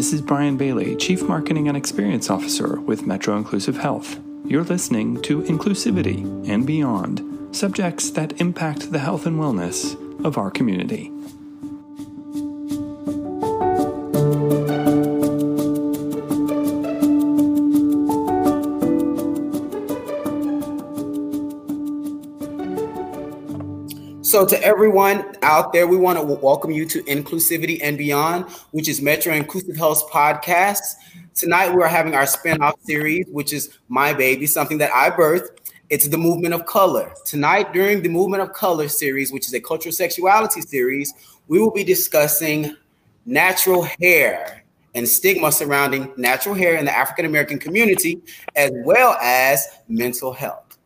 This is Brian Bailey, Chief Marketing and Experience Officer with Metro Inclusive Health. You're listening to Inclusivity and Beyond, subjects that impact the health and wellness of our community. To everyone out there, we want to welcome you to Inclusivity and Beyond, which is Metro Inclusive Health podcast. Tonight, we're having our spinoff series, which is My Baby, something that I birthed. It's the movement of color. Tonight, during the movement of color series, which is a cultural sexuality series, we will be discussing natural hair and stigma surrounding natural hair in the African American community, as well as mental health.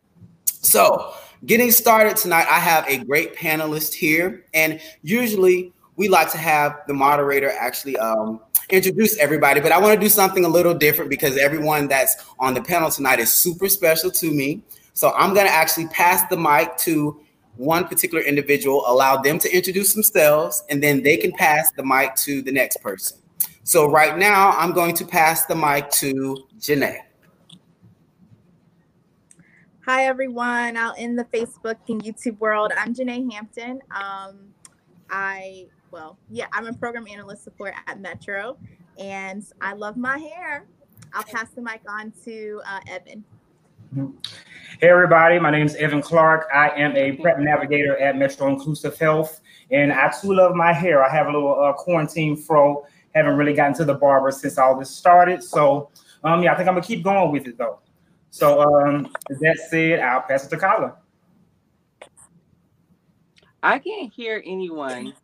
So, Getting started tonight, I have a great panelist here, and usually we like to have the moderator actually um, introduce everybody, but I want to do something a little different because everyone that's on the panel tonight is super special to me. So I'm going to actually pass the mic to one particular individual, allow them to introduce themselves, and then they can pass the mic to the next person. So right now, I'm going to pass the mic to Janae. Hi, everyone out in the Facebook and YouTube world. I'm Janae Hampton. Um, I, well, yeah, I'm a program analyst support at Metro, and I love my hair. I'll pass the mic on to uh, Evan. Hey, everybody. My name is Evan Clark. I am a PrEP navigator at Metro Inclusive Health, and I too love my hair. I have a little uh, quarantine fro. Haven't really gotten to the barber since all this started. So, um, yeah, I think I'm going to keep going with it, though. So um, that said, I'll pass it to Kyla. I can't hear anyone.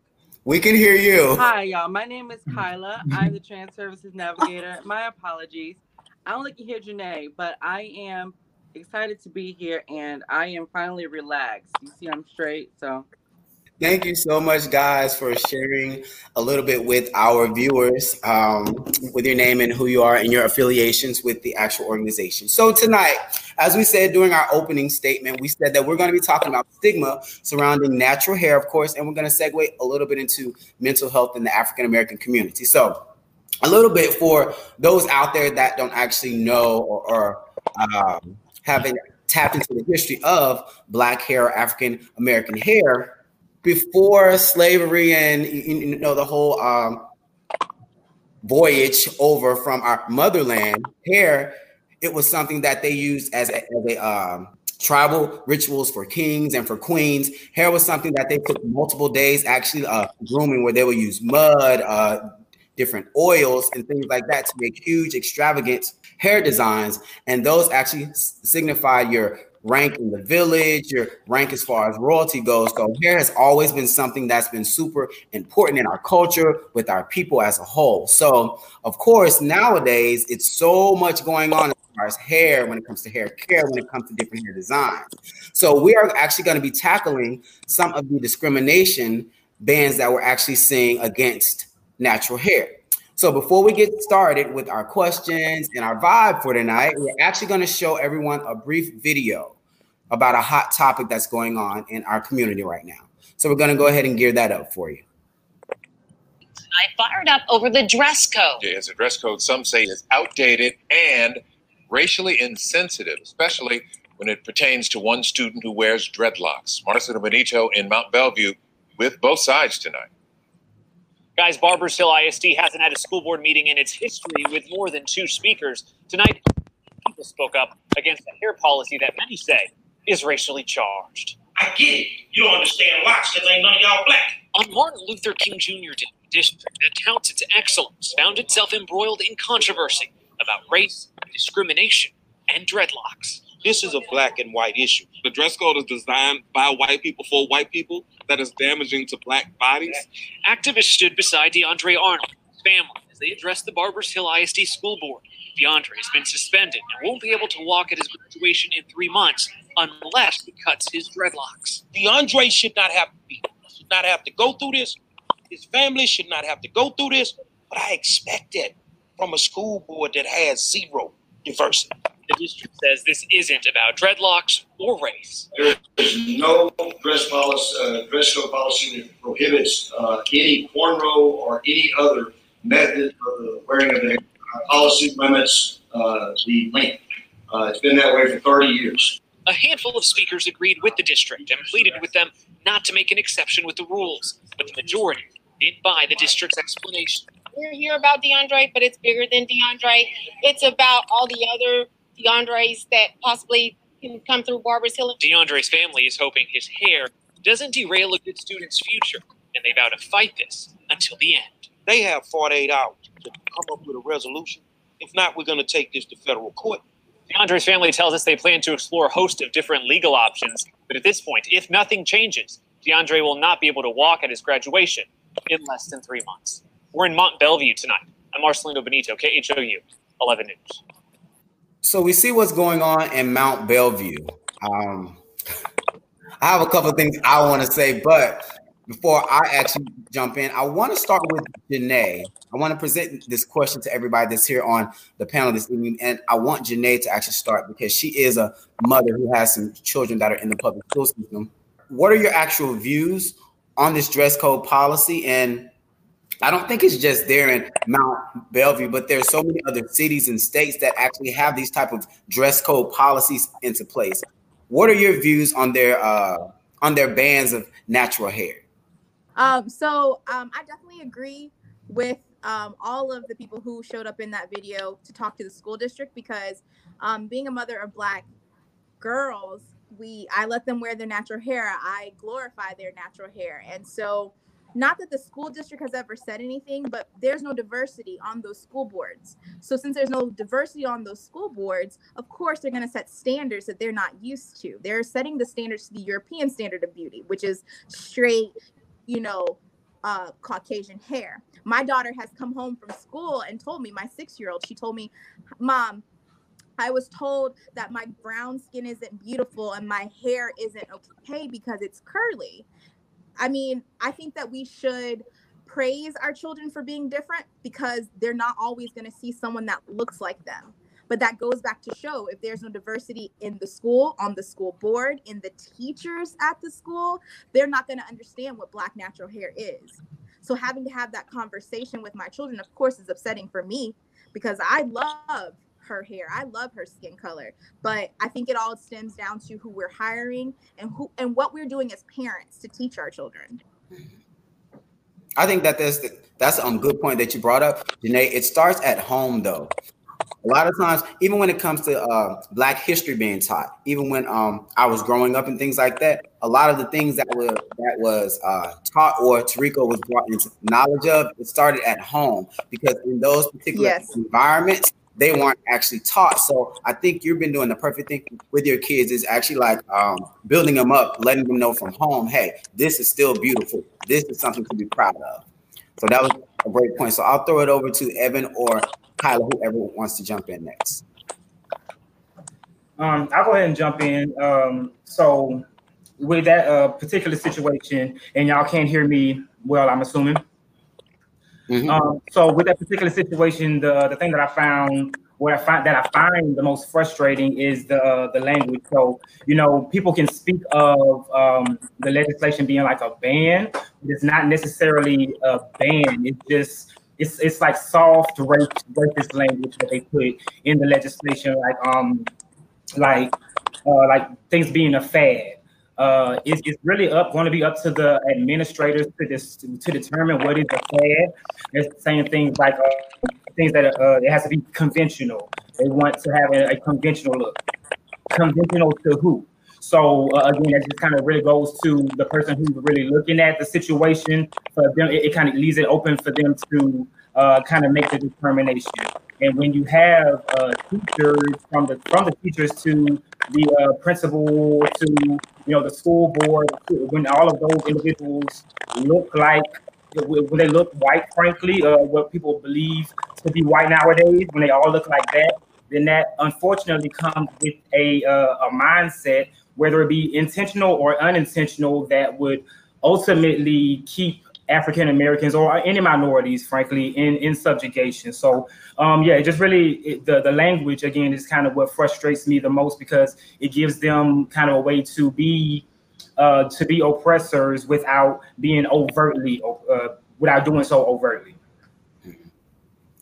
We can hear you. Hi, y'all. My name is Kyla. I'm the Trans Services Navigator. My apologies. I only to hear Janae, but I am excited to be here and I am finally relaxed. You see, I'm straight. So Thank you so much, guys, for sharing a little bit with our viewers um, with your name and who you are and your affiliations with the actual organization. So, tonight, as we said during our opening statement, we said that we're going to be talking about stigma surrounding natural hair, of course, and we're going to segue a little bit into mental health in the African American community. So, a little bit for those out there that don't actually know or, or um, haven't tapped into the history of Black hair or African American hair before slavery and you know the whole um, voyage over from our motherland hair it was something that they used as a, as a um, tribal rituals for kings and for queens. Hair was something that they took multiple days actually uh, grooming where they would use mud uh, different oils and things like that to make huge extravagant hair designs. And those actually signified your rank in the village, your rank as far as royalty goes. So hair has always been something that's been super important in our culture with our people as a whole. So of course, nowadays it's so much going on as far as hair when it comes to hair care, when it comes to different hair designs. So we are actually going to be tackling some of the discrimination bans that we're actually seeing against natural hair. So before we get started with our questions and our vibe for tonight, we're actually going to show everyone a brief video about a hot topic that's going on in our community right now. So we're going to go ahead and gear that up for you. I fired up over the dress code. Yeah, it's a dress code some say is outdated and racially insensitive, especially when it pertains to one student who wears dreadlocks. Marcia Benito in Mont Belvieu with both sides tonight. Guys, Barbers Hill ISD hasn't had a school board meeting in its history with more than two speakers. Tonight, people spoke up against a hair policy that many say is racially charged. I get it. You don't understand locks because ain't none of y'all black. On Martin Luther King Jr. district that touts its excellence found itself embroiled in controversy about race, discrimination, and dreadlocks. This is a black and white issue. The dress code is designed by white people for white people that is damaging to black bodies. Activists stood beside DeAndre Arnold, his family, as they addressed the Barbers Hill ISD school board. DeAndre has been suspended and won't be able to walk at his graduation in three months unless he cuts his dreadlocks. DeAndre should not have to be, should not have to go through this. His family should not have to go through this. But I expect it from a school board that has zero diversity. The district says this isn't about dreadlocks or race. There is no dress policy, uh, dress code policy that prohibits uh, any cornrow or any other method of the wearing of the our policy limits uh, the length. Uh, it's been that way for 30 years. A handful of speakers agreed with the district and pleaded with them not to make an exception with the rules, but the majority didn't buy the district's explanation. We're here about DeAndre, but it's bigger than DeAndre. It's about all the other DeAndres that possibly can come through Barbers Hill. DeAndre's family is hoping his hair doesn't derail a good student's future, and they vow to fight this until the end. They have 48 hours to come up with a resolution. If not, we're going to take this to federal court. DeAndre's family tells us they plan to explore a host of different legal options, but at this point, if nothing changes, DeAndre will not be able to walk at his graduation in less than three months. We're in Mont Belvieu tonight. I'm Marcelino Benito, KHOU 11 News. So we see what's going on in Mont Belvieu. Um, I have a couple things I want to say, but before I actually jump in, I want to start with Janae. I want to present this question to everybody that's here on the panel this evening, and I want Janae to actually start because she is a mother who has some children that are in the public school system. What are your actual views on this dress code policy? And I don't think it's just there in Mont Belvieu, but there's so many other cities and states that actually have these type of dress code policies into place. What are your views on their uh, on their bans of natural hair? Um, so um, I definitely agree with um, all of the people who showed up in that video to talk to the school district because um, being a mother of black girls, we I let them wear their natural hair. I glorify their natural hair, and so not that the school district has ever said anything, but there's no diversity on those school boards. So since there's no diversity on those school boards, of course they're going to set standards that they're not used to. They're setting the standards to the European standard of beauty, which is straight, you know, uh, Caucasian hair. My daughter has come home from school and told me, my six year old, she told me, Mom, I was told that my brown skin isn't beautiful and my hair isn't okay because it's curly. I mean, I think that we should praise our children for being different because they're not always going to see someone that looks like them. But that goes back to show if there's no diversity in the school, on the school board, in the teachers at the school, they're not going to understand what black natural hair is. So having to have that conversation with my children, of course, is upsetting for me because I love her hair. I love her skin color. But I think it all stems down to who we're hiring and who and what we're doing as parents to teach our children. I think that that's the, that's a good point that you brought up, Janae. It starts at home though. A lot of times, even when it comes to uh, Black history being taught, even when um, I was growing up and things like that, a lot of the things that were that was uh, taught or Tariko was brought into knowledge of, it started at home because in those particular Yes. environments, they weren't actually taught. So I think you've been doing the perfect thing with your kids is actually like um, building them up, letting them know from home, hey, this is still beautiful. This is something to be proud of. So that was a great point. So I'll throw it over to Evan or Kyla, whoever wants to jump in next. Um, I'll go ahead and jump in. Um, so with that uh, particular situation, and y'all can't hear me well, I'm assuming. Um, so with that particular situation, the the thing that I found, what I find that I find the most frustrating is the the language. So you know, people can speak of um, the legislation being like a ban, but it's not necessarily a ban. It's just it's it's like soft race racist language that they put in the legislation, like um like uh, like things being a fad. Uh, it's, really up going to be up to the administrators to this to determine what is a fad. They're saying things like uh, things that uh, it has to be conventional. They want to have a, a conventional look. Conventional to who? So uh, again, that just kind of really goes to the person who's really looking at the situation. For them, it, it kind of leaves it open for them to uh, kind of make the determination. And when you have uh, teachers from the from the teachers to the uh, principal to you know the school board, when all of those individuals look like when they look white, frankly, uh, what people believe to be white nowadays, when they all look like that, then that unfortunately comes with a uh, a mindset, whether it be intentional or unintentional, that would ultimately keep African Americans or any minorities, frankly, in, in subjugation. So, um, yeah, it just really it, the the language again is kind of what frustrates me the most because it gives them kind of a way to be uh, to be oppressors without being overtly uh, without doing so overtly.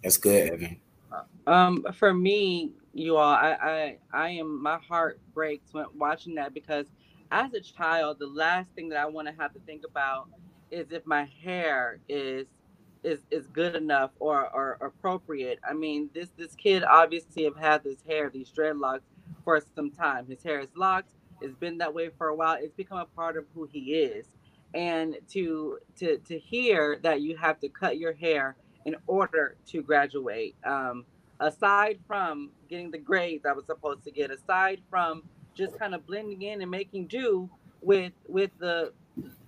That's good, Evan. Um, for me, you all, I, I, I am. My heart breaks when watching that because, as a child, the last thing that I want to have to think about is if my hair is is is good enough or or appropriate. I mean, this this kid obviously have had this hair, these dreadlocks, for some time. His hair is locked. It's been that way for a while. It's become a part of who he is. And to to to hear that you have to cut your hair in order to graduate, um, aside from getting the grades I was supposed to get, aside from just kind of blending in and making do with with the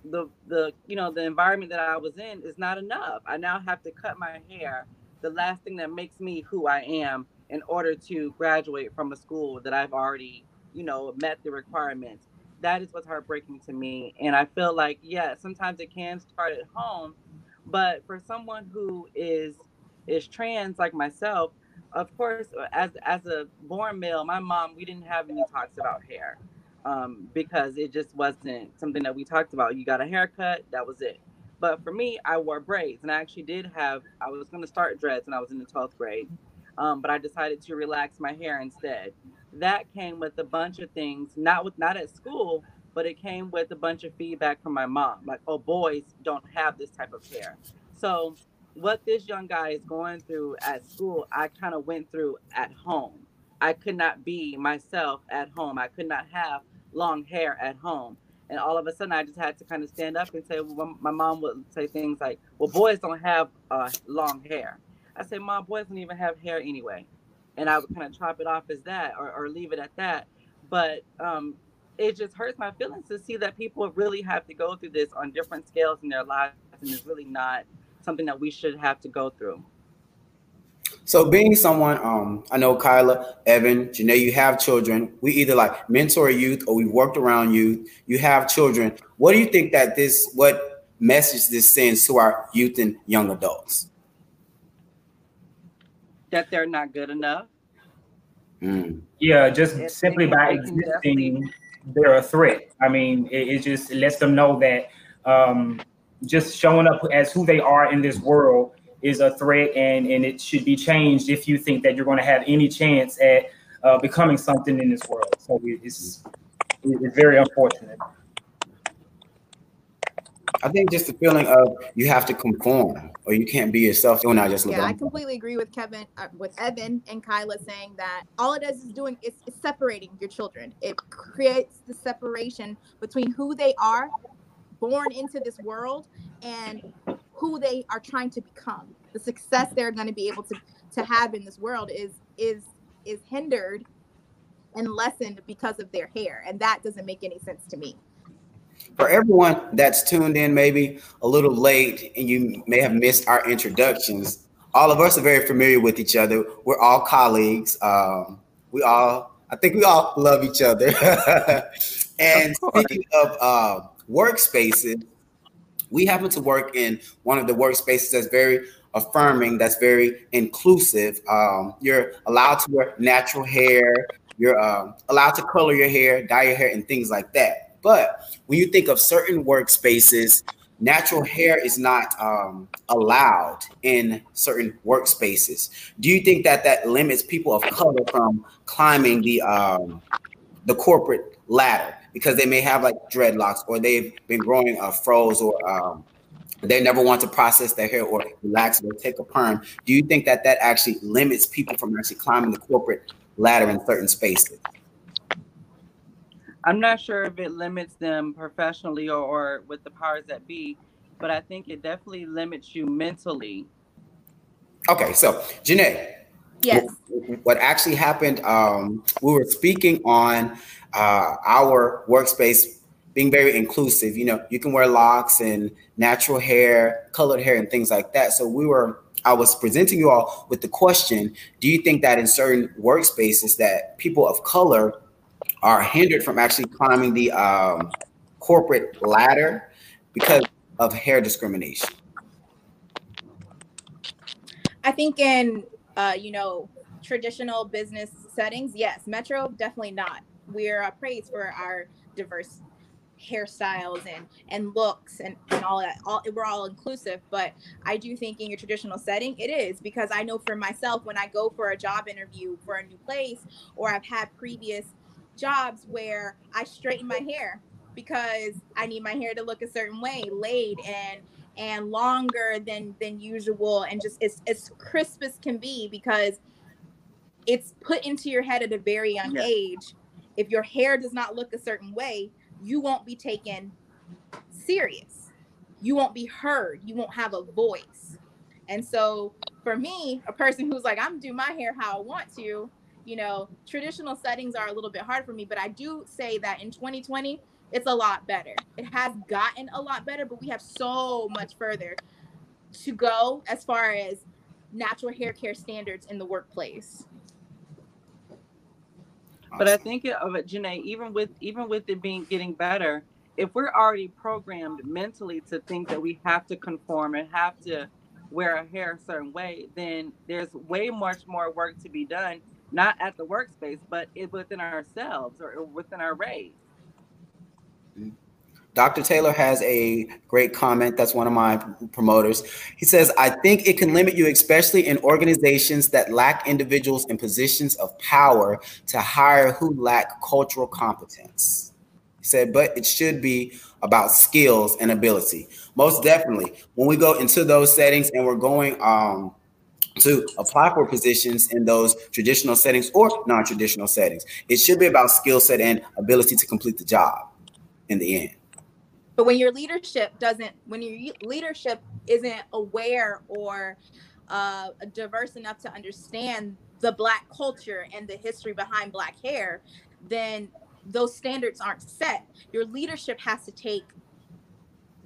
the the you know the environment that I was in is not enough. I now have to cut my hair, the last thing that makes me who I am, in order to graduate from a school that I've already you know met the requirements. That is what's heartbreaking to me, and I feel like yeah, sometimes it can start at home, but for someone who is is trans like myself, of course, as as a born male, my mom we didn't have any talks about hair um, because it just wasn't something that we talked about. You got a haircut, that was it. But for me, I wore braids, and I actually did have. I was going to start dreads when I was in the twelfth grade, um, but I decided to relax my hair instead. That came with a bunch of things, not with not at school, but it came with a bunch of feedback from my mom, like, "Oh, boys don't have this type of hair." So, what this young guy is going through at school, I kind of went through at home. I could not be myself at home. I could not have long hair at home. And all of a sudden, I just had to kind of stand up and say, well, my mom would say things like, well, boys don't have uh, long hair. I say, mom, boys don't even have hair anyway. And I would kind of chop it off as that or, or leave it at that. But um, it just hurts my feelings to see that people really have to go through this on different scales in their lives. And it's really not something that we should have to go through. So being someone, um, I know Kyla, Evan, Janae, you have children. We either like mentor youth or we worked around youth. You have children. What do you think that this, what message this sends to our youth and young adults? That they're not good enough. Mm. Yeah, just simply by existing, they're a threat. I mean, it, it just lets them know that um, just showing up as who they are in this world is a threat and, and it should be changed if you think that you're going to have any chance at uh, becoming something in this world. So it's, it's very unfortunate. I think just the feeling of you have to conform or you can't be yourself. You're not just yeah. I completely agree with Kevin, uh, with Evan and Kyla saying that all it is is doing is, is separating your children. It creates the separation between who they are born into this world and who they are trying to become. The success they're going to be able to to have in this world is is is hindered and lessened because of their hair and that doesn't make any sense to me. For everyone that's tuned in maybe a little late and you may have missed our introductions all of us are very familiar with each other. We're all colleagues. Um, we all i think we all love each other. And speaking of uh, workspaces we happen to work in one of the workspaces that's very affirming, that's very inclusive. Um, you're allowed to wear natural hair. You're um, allowed to color your hair, dye your hair, and things like that. But when you think of certain workspaces, natural hair is not um, allowed in certain workspaces. Do you think that that limits people of color from climbing the um, the corporate ladder? Because they may have like dreadlocks or they've been growing uh, froze or um, they never want to process their hair or relax or take a perm. Do you think that that actually limits people from actually climbing the corporate ladder in certain spaces? I'm not sure if it limits them professionally or, or with the powers that be, but I think it definitely limits you mentally. Okay, so Janae. Yes. What, what actually happened, um, we were speaking on uh, our workspace being very inclusive. You know, you can wear locks and natural hair, colored hair, and things like that. So we were, I was presenting you all with the question: Do you think that in certain workspaces that people of color are hindered from actually climbing the um, corporate ladder because of hair discrimination? I think in uh, you know traditional business settings, yes. Metro definitely not we're praised for our diverse hairstyles and and looks and, and all that all we're all inclusive but i do think in your traditional setting it is because i know for myself when i go for a job interview for a new place or i've had previous jobs where i straighten my hair because i need my hair to look a certain way laid and and longer than than usual and just as, as crisp as can be because it's put into your head at a very young yeah. age if your hair does not look a certain way you won't be taken serious. You won't be heard. You won't have a voice. And so for me, a person who's like, I'm do my hair how I want to, you know, traditional settings are a little bit hard for me, but I do say that in 2020, it's a lot better. It has gotten a lot better, but we have so much further to go as far as natural hair care standards in the workplace. But I think of it, Janae, even with even with it being getting better, if we're already programmed mentally to think that we have to conform and have to wear our hair a certain way, then there's way much more work to be done, not at the workspace, but within ourselves or within our race. Mm-hmm. Dr. Taylor has a great comment. That's one of my promoters. He says, I think it can limit you, especially in organizations that lack individuals in positions of power to hire who lack cultural competence. He said, but it should be about skills and ability. Most definitely. When we go into those settings and we're going um, to apply for positions in those traditional settings or non traditional settings, it should be about skill set and ability to complete the job in the end. But when your leadership doesn't, when your leadership isn't aware or uh, diverse enough to understand the Black culture and the history behind Black hair, then those standards aren't set. Your leadership has to take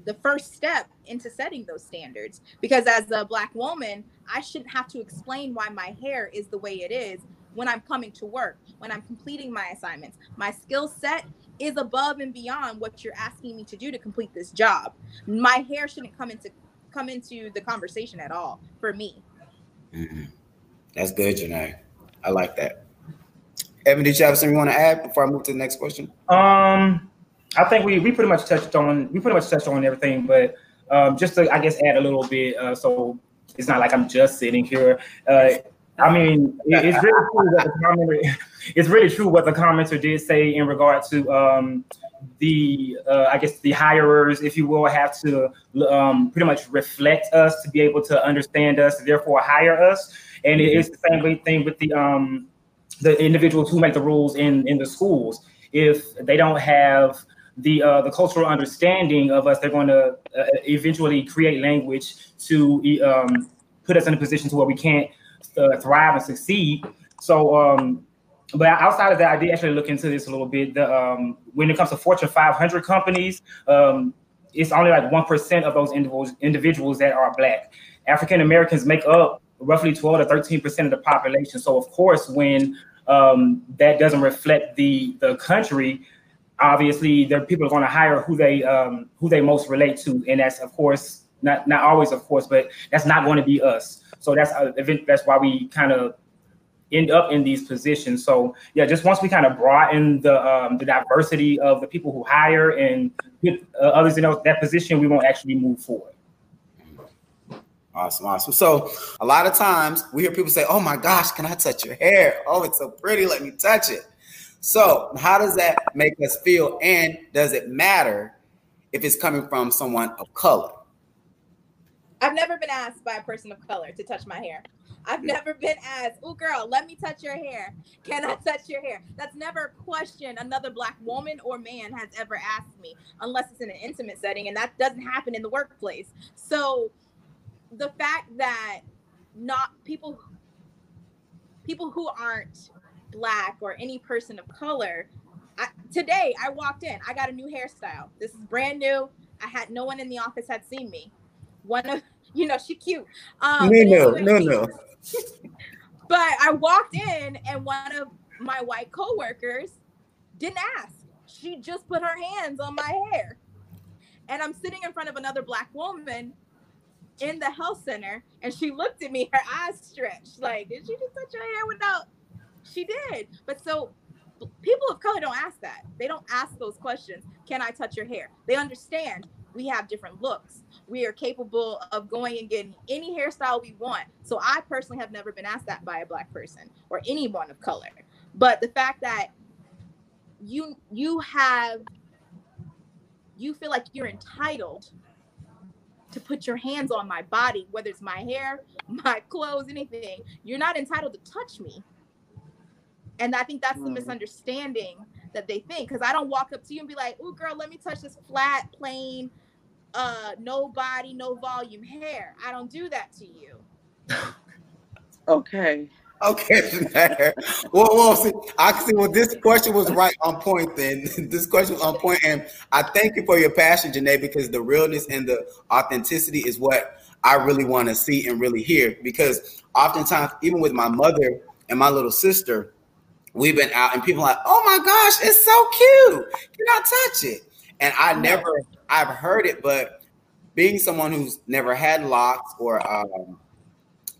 the first step into setting those standards because as a black woman i shouldn't have to explain why my hair is the way it is when i'm coming to work when i'm completing my assignments my skill set is above and beyond what you're asking me to do to complete this job. My hair shouldn't come into come into the conversation at all for me. Mm-hmm. That's good, Janae. I like that. Evan, did you have something you want to add before I move to the next question? Um, I think we we pretty much touched on we pretty much touched on everything, but um, just to I guess add a little bit, uh, so it's not like I'm just sitting here. Uh, I mean, it's really true what the commenter, it's really true what the commenter did say in regard to um, the, uh, I guess the hirers, if you will, have to um, pretty much reflect us to be able to understand us, therefore hire us. And it is the same thing with the um, the individuals who make the rules in in the schools. If they don't have the uh, the cultural understanding of us, they're going to uh, eventually create language to um, put us in a position to where we can't uh, thrive and succeed. So, um, but outside of that, I did actually look into this a little bit. The, um, when it comes to Fortune 500 companies, um, it's only like one percent of those individuals individuals that are black. African Americans make up roughly 12 to 13 percent of the population. So, of course, when um, that doesn't reflect the the country, obviously, there people are going to hire who they um, who they most relate to, and that's of course not not always, of course, but that's not going to be us. So that's uh, that's why we kind of end up in these positions. So yeah, just once we kind of broaden the um, the diversity of the people who hire and put uh, others in that position, we won't actually move forward. Awesome, awesome. So a lot of times we hear people say, "Oh my gosh, can I touch your hair? Oh, it's so pretty. Let me touch it." So how does that make us feel? And does it matter if it's coming from someone of color? I've never been asked by a person of color to touch my hair. I've never been asked, oh, girl, let me touch your hair. Can I touch your hair? That's never a question another Black woman or man has ever asked me, unless it's in an intimate setting. And that doesn't happen in the workplace. So the fact that not people, people who aren't Black or any person of color, I, today I walked in, I got a new hairstyle. This is brand new. I had no one in the office had seen me. One of you know, she cute. Um, no, no, no, no. but I walked in and one of my white coworkers didn't ask. She just put her hands on my hair. And I'm sitting in front of another black woman in the health center and she looked at me, her eyes stretched, like, did you just touch your hair without? She did. But so people of color don't ask that. They don't ask those questions. Can I touch your hair? They understand we have different looks. We are capable of going and getting any hairstyle we want. So I personally have never been asked that by a black person or anyone of color. But the fact that you you have you feel like you're entitled to put your hands on my body, whether it's my hair, my clothes, anything. You're not entitled to touch me. And I think that's the misunderstanding that they think. Because I don't walk up to you and be like, "Oh, girl, let me touch this flat, plain, uh, no body, no volume hair." I don't do that to you. Okay. Okay, well, well, see, I can see. Well, this question was right on point. Then this question was on point, and I thank you for your passion, Janae, because the realness and the authenticity is what I really want to see and really hear. Because oftentimes, even with my mother and my little sister, we've been out, and people are like, "Oh my gosh, it's so cute! Can I touch it?" And I never, I've heard it, but being someone who's never had locks or um,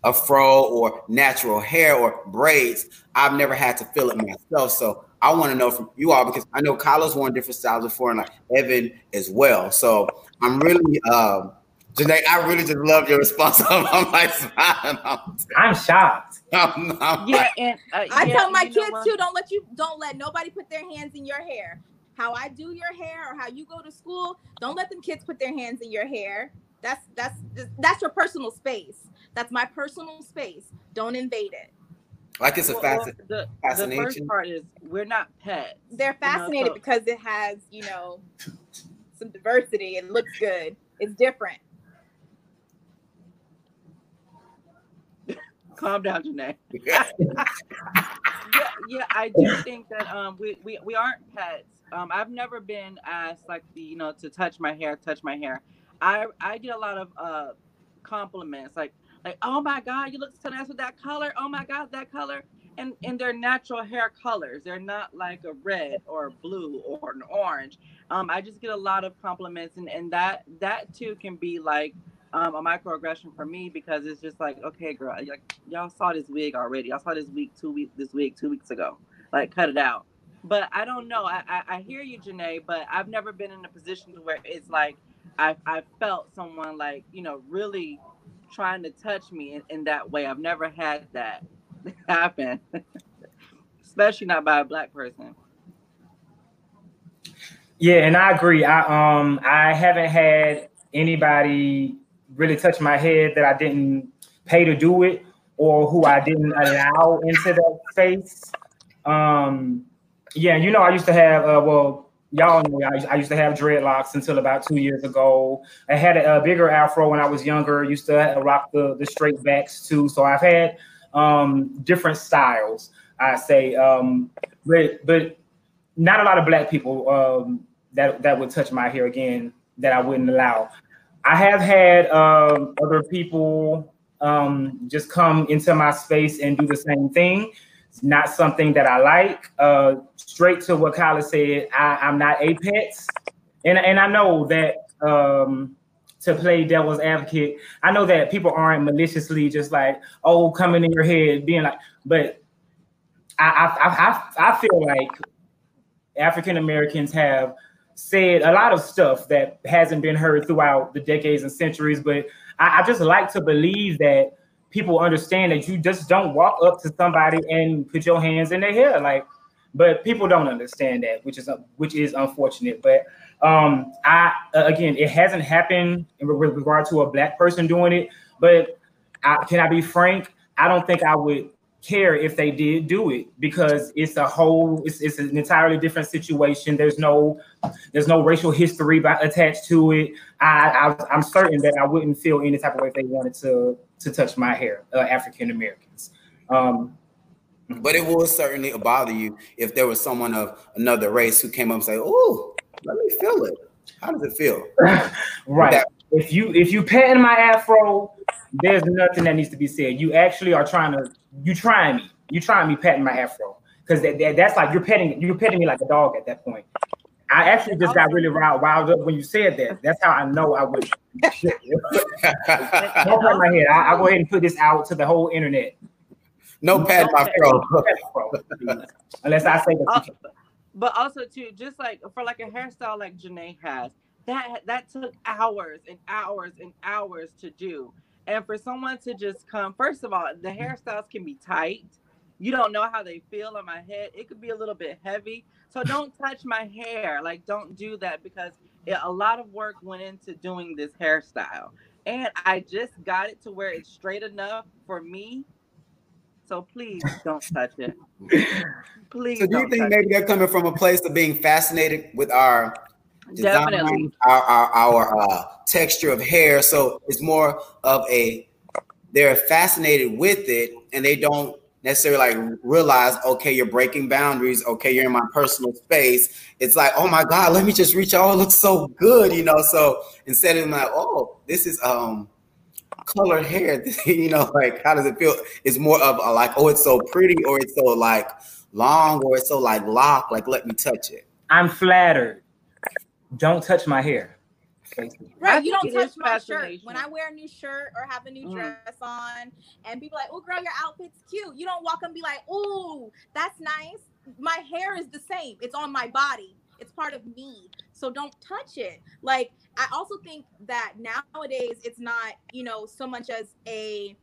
a fro or natural hair or braids. I've never had to feel it myself. So I want to know from you all because I know Kyla's worn different styles before and like Evan as well. So I'm really um Janae, I really just love your response. I'm like smiling. I'm, I'm shocked. I'm, I'm Yeah, like, and uh, I tell my kids too, don't let you don't let nobody put their hands in your hair. How I do your hair or how you go to school, don't let them kids put their hands in your hair. That's that's that's your personal space. That's my personal space. Don't invade it. like it's a Well, well, facet. the, the first fascination. part is we're not pets. They're You know, fascinated so- because it has, you know, some diversity. It looks good. It's different. Calm down, Janae. yeah, yeah, I do think that um we, we, we aren't pets. Um, I've never been asked like the you know to touch my hair, touch my hair. I I get a lot of uh compliments like like oh my god you look so nice with that color. Oh my god that color. And and they're natural hair colors. They're not like a red or a blue or an orange. Um, I just get a lot of compliments and and that that too can be like um, a microaggression for me because it's just like, okay, girl, like y'all saw this wig already. Y'all saw this week, two week, this wig two weeks ago. Like, cut it out. But I don't know. I, I, I hear you, Janae, but I've never been in a position to where it's like I I felt someone like you know really trying to touch me in, in that way. I've never had that happen, especially not by a black person. Yeah, and I agree. I um I haven't had anybody really touch my head that I didn't pay to do it or who I didn't allow into that space. Um yeah, you know I used to have uh well y'all know I, I used to have dreadlocks until about two years ago. I had a, a bigger afro when I was younger. Used to rock the the straight backs too. So I've had um different styles. I say um but but not a lot of black people um, that that would touch my hair again that I wouldn't allow. I have had um, other people um, just come into my space and do the same thing. Not something that I like. Uh, straight to what Kyla said, I, I'm not apex, and and I know that um, to play devil's advocate, I know that people aren't maliciously just like oh coming in your head, being like, but I I I, I feel like African Americans have said a lot of stuff that hasn't been heard throughout the decades and centuries. But I, I just like to believe that people understand that you just don't walk up to somebody and put your hands in their hair. Like, but people don't understand that, which is which is unfortunate. But um, I again, it hasn't happened in re- regard to a black person doing it. But I, can I be frank? I don't think I would care if they did do it because it's a whole it's, it's an entirely different situation there's no there's no racial history by, attached to it I, I i'm certain that i wouldn't feel any type of way if they wanted to to touch my hair uh, african americans um But it will certainly bother you if there was someone of another race who came up and say, "Oh, let me feel it." How does it feel? right. That- if you if you patting my afro there's nothing that needs to be said. You actually are trying to you trying me. You trying me patting my afro. Because that, that- that's like you're petting you're petting me like a dog at that point i actually just got really riled, riled up when you said that that's how i know i would don't pat my head I, i'll go ahead and put this out to the whole internet No pad my fro. Unless I say that. Also, but also too, just like for like a hairstyle like Janae has, that that took hours and hours and hours to do. And for someone to just come, first of all, the hairstyles can be tight. You don't know how they feel on my head. It could be a little bit heavy. So don't touch my hair. Like, don't do that because it, a lot of work went into doing this hairstyle. And I just got it to where it's straight enough for me. So please don't touch it. Please. So do you think maybe it. they're coming from a place of being fascinated with our design, our our, our uh, texture of hair? So it's more of a they're fascinated with it and they don't necessarily like realize, okay, you're breaking boundaries. Okay, you're in my personal space. It's like, oh my God, let me just reach out. Oh, it looks so good, you know. So instead of like, oh, this is um colored hair, you know, like how does it feel? It's more of a, like, oh, it's so pretty, or it's so like long, or it's so like locked. Like, let me touch it. I'm flattered. Don't touch my hair. Right, you don't touch my shirt. When I wear a new shirt or have a new mm. dress on, and people like, "Oh, girl, your outfit's cute." You don't walk and be like, "Oh, that's nice." My hair is the same. It's on my body. It's part of me. So don't touch it. Like I also think that nowadays it's not, you know, so much as a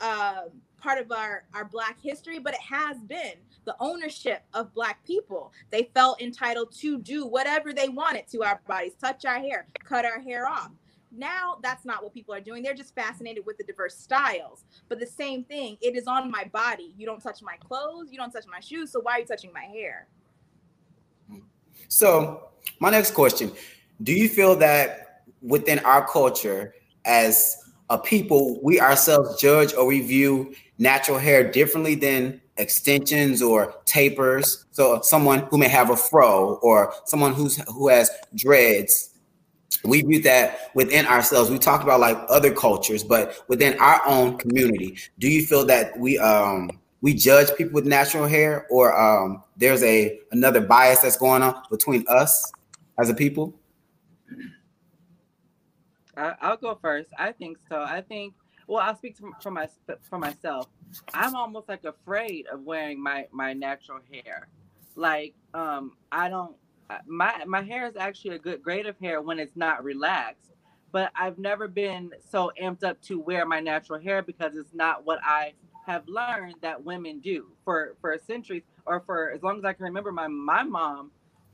uh, part of our our Black history, but it has been the ownership of black people. They felt entitled to do whatever they wanted to our bodies, touch our hair, cut our hair off. Now that's not what people are doing. They're just fascinated with the diverse styles. But the same thing, it is on my body. You don't touch my clothes, you don't touch my shoes, so why are you touching my hair? So, my next question, do you feel that within our culture as a people, we ourselves judge or review natural hair differently than extensions or tapers. So someone who may have a fro or someone who's who has dreads. We view that within ourselves. We talk about like other cultures, but within our own community, do you feel that we um we judge people with natural hair or um there's a another bias that's going on between us as a people? I'll go first. I think so. I think well, I'll speak for my for myself. I'm almost like afraid of wearing my my natural hair. Like um I don't my my hair is actually a good grade of hair when it's not relaxed, but I've never been so amped up to wear my natural hair because it's not what I have learned that women do for for centuries or for as long as I can remember my my mom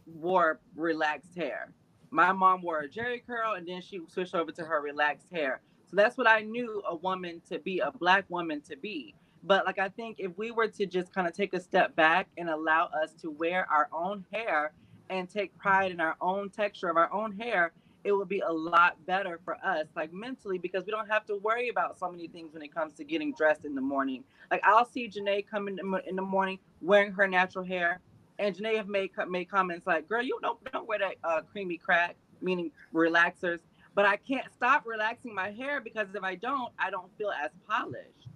wore relaxed hair. My mom wore a Jheri curl and then she switched over to her relaxed hair. So that's what I knew a woman to be, a black woman to be. But like I think if we were to just kind of take a step back and allow us to wear our own hair and take pride in our own texture of our own hair, it would be a lot better for us, like mentally, because we don't have to worry about so many things when it comes to getting dressed in the morning. Like I'll see Janae coming in the morning wearing her natural hair, and Janae have made made comments like, "Girl, you don't don't wear that uh, creamy crack," meaning relaxers but I can't stop relaxing my hair because if I don't, I don't feel as polished.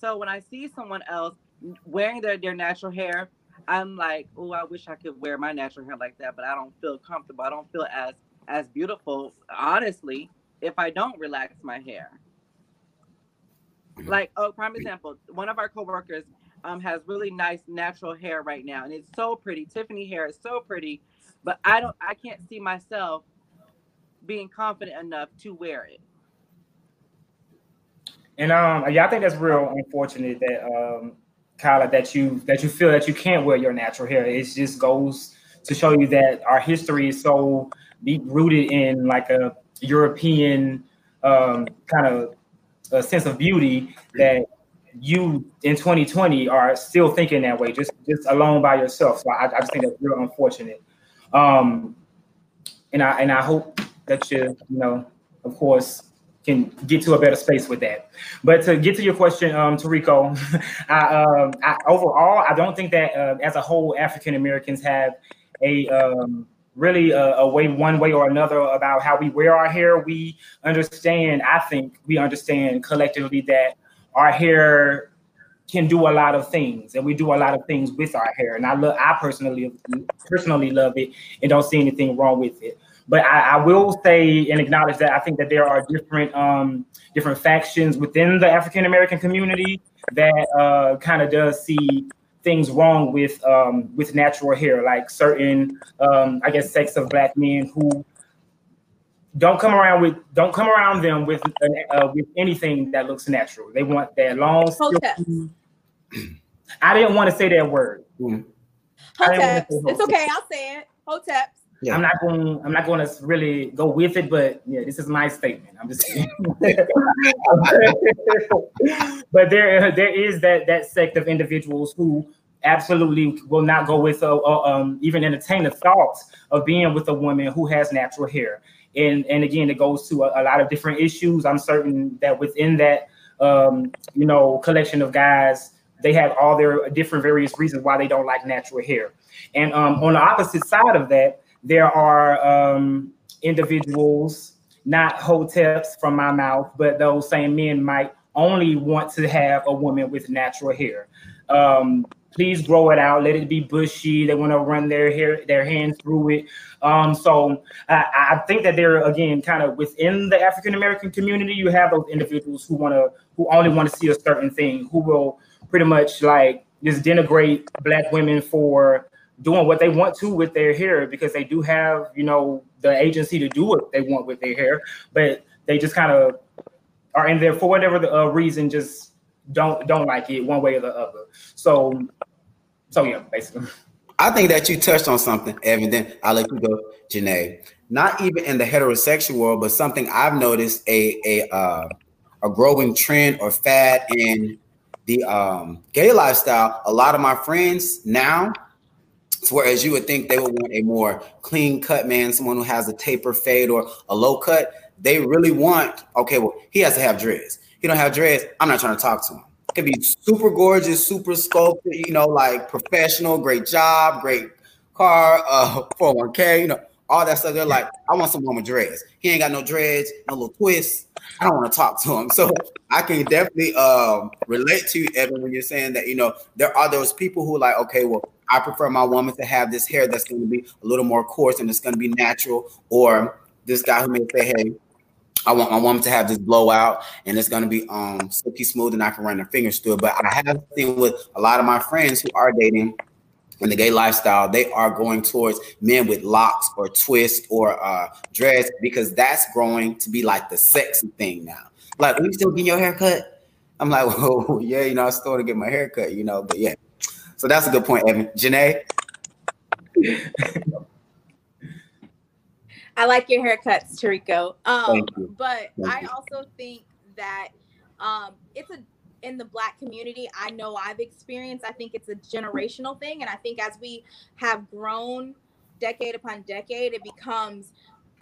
So when I see someone else wearing their, their natural hair, I'm like, oh, I wish I could wear my natural hair like that, but I don't feel comfortable. I don't feel as as beautiful, honestly, if I don't relax my hair. Like, oh, prime example, one of our coworkers um, has really nice natural hair right now, and it's so pretty. Tiffany hair is so pretty, but I don't, I can't see myself being confident enough to wear it. And um, yeah, I think that's real unfortunate that um, Kyla, that you that you feel that you can't wear your natural hair. It just goes to show you that our history is so deep rooted in like a European um, kind of a sense of beauty that you in 2020 are still thinking that way, just just alone by yourself. So I, I just think that's real unfortunate. Um, and I and I hope that you, you know, of course, can get to a better space with that. But to get to your question, um, Tariko, I, um, I, overall, I don't think that uh, as a whole, African Americans have a um, really a, a, way, one way or another about how we wear our hair. We understand, I think we understand collectively that our hair can do a lot of things and we do a lot of things with our hair. And I love, I personally, personally love it and don't see anything wrong with it. But I, I, will say and acknowledge that I think that there are different um, different factions within the African American community that uh, kind of does see things wrong with um, with natural hair, like certain, um, I guess, sects of black men who don't come around with don't come around them with uh, with anything that looks natural. They want that long. Silky, I didn't want to say that word. Mm. Hoteps. It's okay. I'll say it. Hoteps. Yeah. I'm not going. I'm not going to really go with it, but yeah, this is my statement. I'm just. but there, there is that that sect of individuals who absolutely will not go with, uh, uh, um, even entertain the thoughts of being with a woman who has natural hair. And and again, it goes to a, a lot of different issues. I'm certain that within that, um, you know, collection of guys, they have all their different various reasons why they don't like natural hair. And um, on the opposite side of that, there are um, individuals, not hoteps from my mouth, but those same men might only want to have a woman with natural hair. Um, please grow it out. Let it be bushy. They want to run their hair, their hands through it. Um, so I, I, think that they're again kind of within the African American community. You have those individuals who want to, who only want to see a certain thing, who will pretty much like just denigrate black women for doing what they want to with their hair because they do have, you know, the agency to do what they want with their hair, but they just kind of are in there for whatever the uh, reason, just don't don't like it one way or the other. So, so yeah, basically. I think that you touched on something, Evan. Then I'll let you go, Janae. Not even in the heterosexual world, but something I've noticed a a uh, a growing trend or fad in the um, gay lifestyle. A lot of my friends now Whereas you would think they would want a more clean cut man, someone who has a taper fade or a low cut. They really want, okay, well, he has to have dreads. He don't have dreads. I'm not trying to talk to him. Can be super gorgeous, super sculpted, you know, like professional, great job, great car, uh, 401k, you know, all that stuff. They're like, I want someone with dreads. He ain't got no dreads, no little twists. I don't want to talk to him. So I can definitely um, relate to you, Evan, when you're saying that, you know, there are those people who are like, okay, well, I prefer my woman to have this hair that's going to be a little more coarse and it's going to be natural. Or this guy who may say, hey, I want my woman to have this blowout and it's to be um silky smooth and I can run the fingers through it. But I have seen with a lot of my friends who are dating in the gay lifestyle, they are going towards men with locks or twists or uh, dreads because that's growing to be like the sexy thing now. Like, are you still getting your hair cut? I'm like, oh yeah, you know, I still to get my hair cut, you know, but yeah. So that's a good point, Evan. Janae. I like your haircuts, Tarico. Um, but Thank I you. also think that um, it's a in the black community i know i've experienced i think it's a generational thing and i think as we have grown decade upon decade it becomes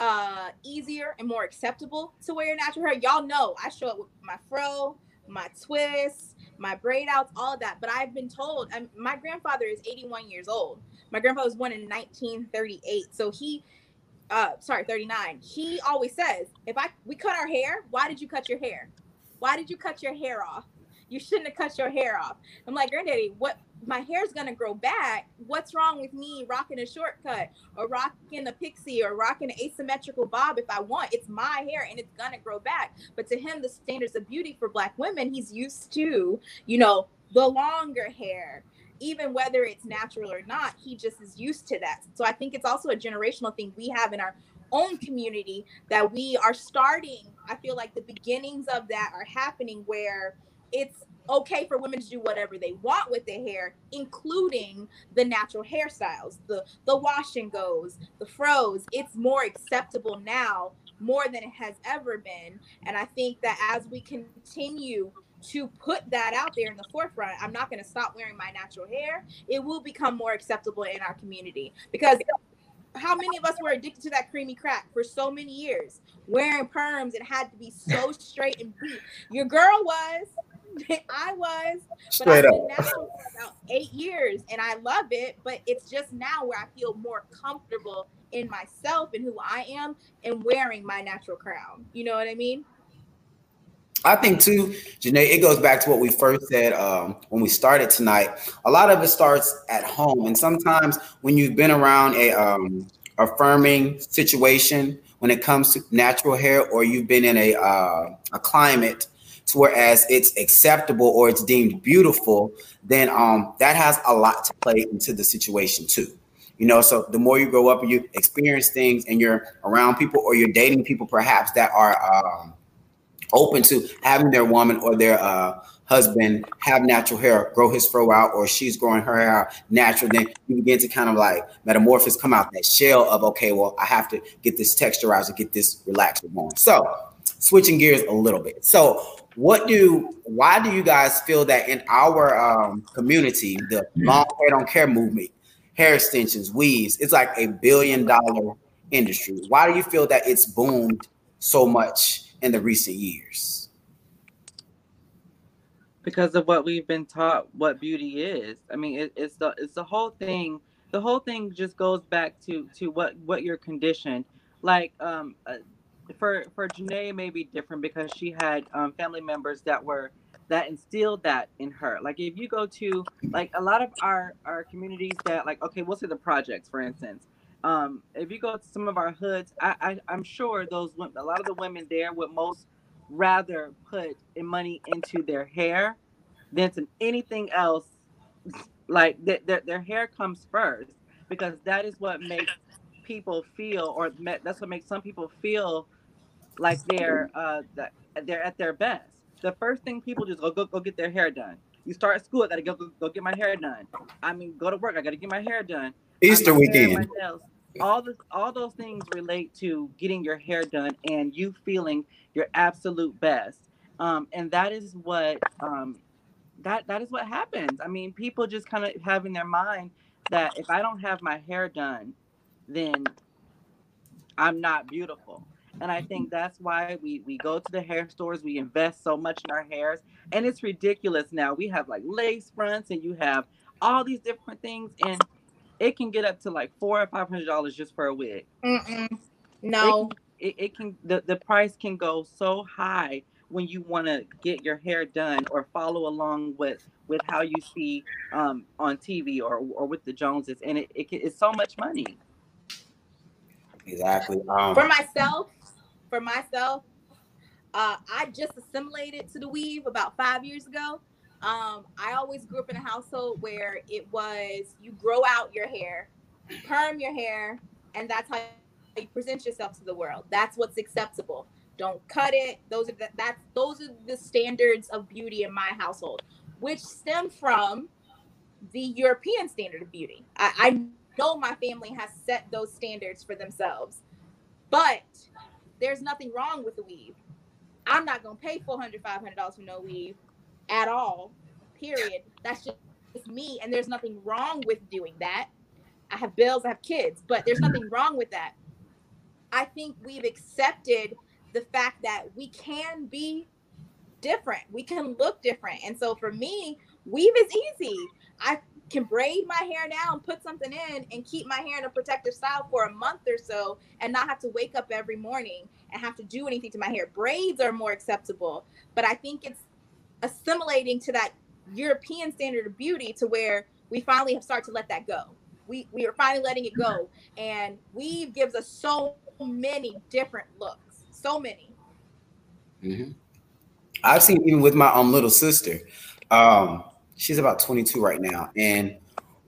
uh easier and more acceptable to wear your natural hair y'all know i show up with my fro my twists my braid outs all of that but i've been told I'm, my grandfather is 81 years old my grandfather was born in 1938 so he uh sorry 39 he always says if i we cut our hair why did you cut your hair why did you cut your hair off you shouldn't have cut your hair off. I'm like, granddaddy, what my hair's gonna grow back. What's wrong with me rocking a shortcut or rocking a pixie or rocking an asymmetrical bob if I want? It's my hair and it's gonna grow back. But to him, the standards of beauty for black women, he's used to, you know, the longer hair. Even whether it's natural or not, he just is used to that. So I think it's also a generational thing we have in our own community that we are starting. I feel like the beginnings of that are happening where it's okay for women to do whatever they want with their hair, including the natural hairstyles, the the wash and goes, the fros. It's more acceptable now more than it has ever been. And I think that as we continue to put that out there in the forefront, I'm not going to stop wearing my natural hair. It will become more acceptable in our community because how many of us were addicted to that creamy crack for so many years, wearing perms and had to be so straight and beat. Your girl was, I was, but I've been up. now for about eight years, and I love it. But it's just now where I feel more comfortable in myself and who I am, and wearing my natural crown. You know what I mean? I think too, Janae, it goes back to what we first said um, when we started tonight. A lot of it starts at home, and sometimes when you've been around a um, affirming situation when it comes to natural hair, or you've been in a uh, a climate to whereas it's acceptable or it's deemed beautiful, then um, that has a lot to play into the situation too. You know, so the more you grow up and you experience things and you're around people or you're dating people perhaps that are um, open to having their woman or their uh, husband have natural hair, grow his fro out, or she's growing her hair out natural, then you begin to kind of like metamorphose, come out that shell of, okay, well, I have to get this texturized get this relaxer going. So switching gears a little bit. So what do why do you guys feel that in our um, community, the long hair don't care movement, hair extensions, weaves, it's like a billion dollar industry. Why do you feel that it's boomed so much in the recent years? Because of what we've been taught what beauty is. I mean, it, it's the it's the whole thing. The whole thing just goes back to to what what you're conditioned. Like um, uh, for for Janae, may be different because she had um, family members that were that instilled that in her. Like if you go to like a lot of our our communities that like okay, we'll say the projects for instance. Um, if you go to some of our hoods, I, I I'm sure those a lot of the women there would most rather put money into their hair than to anything else. Like their, their, their hair comes first because that is what makes people feel, or that's what makes some people feel like they're uh, they're at their best. The first thing people just go go, go get their hair done. You start school, I gotta go, go, go get my hair done. I mean, go to work, I gotta get my hair done. Easter weekend. All this, all those things relate to getting your hair done and you feeling your absolute best. Um, and that is what um, that that is what happens. I mean, people just kind of have in their mind that if I don't have my hair done, then I'm not beautiful. And I think that's why we we go to the hair stores, we invest so much in our hairs, and it's ridiculous now. We have like lace fronts, and you have all these different things, and it can get up to like four or five hundred dollars just for a wig. Mm-mm. No, it, it, it can the, the price can go so high when you want to get your hair done or follow along with with how you see um, on TV or or with the Joneses, and it, it it's so much money. Exactly. Um, for myself, for myself, uh, I just assimilated to the weave about five years ago. Um, I always grew up in a household where it was you grow out your hair, perm your hair, and that's how you present yourself to the world. That's what's acceptable. Don't cut it. Those are the, that's those are the standards of beauty in my household, which stem from the European standard of beauty. I, I know my family has set those standards for themselves, but there's nothing wrong with the weave. I'm not gonna pay $400, $500 for no weave at all. Period. That's just me, and there's nothing wrong with doing that. I have bills, I have kids, but there's nothing wrong with that. I think we've accepted the fact that we can be different. We can look different. And so for me, weave is easy. I can braid my hair now and put something in and keep my hair in a protective style for a month or so and not have to wake up every morning and have to do anything to my hair. Braids are more acceptable, but I think it's assimilating to that European standard of beauty to where we finally have started to let that go. We we are finally letting it go. And weave gives us so many different looks. So many. Mm-hmm. I've seen even with my um little sister. Um, she's about 22 right now, and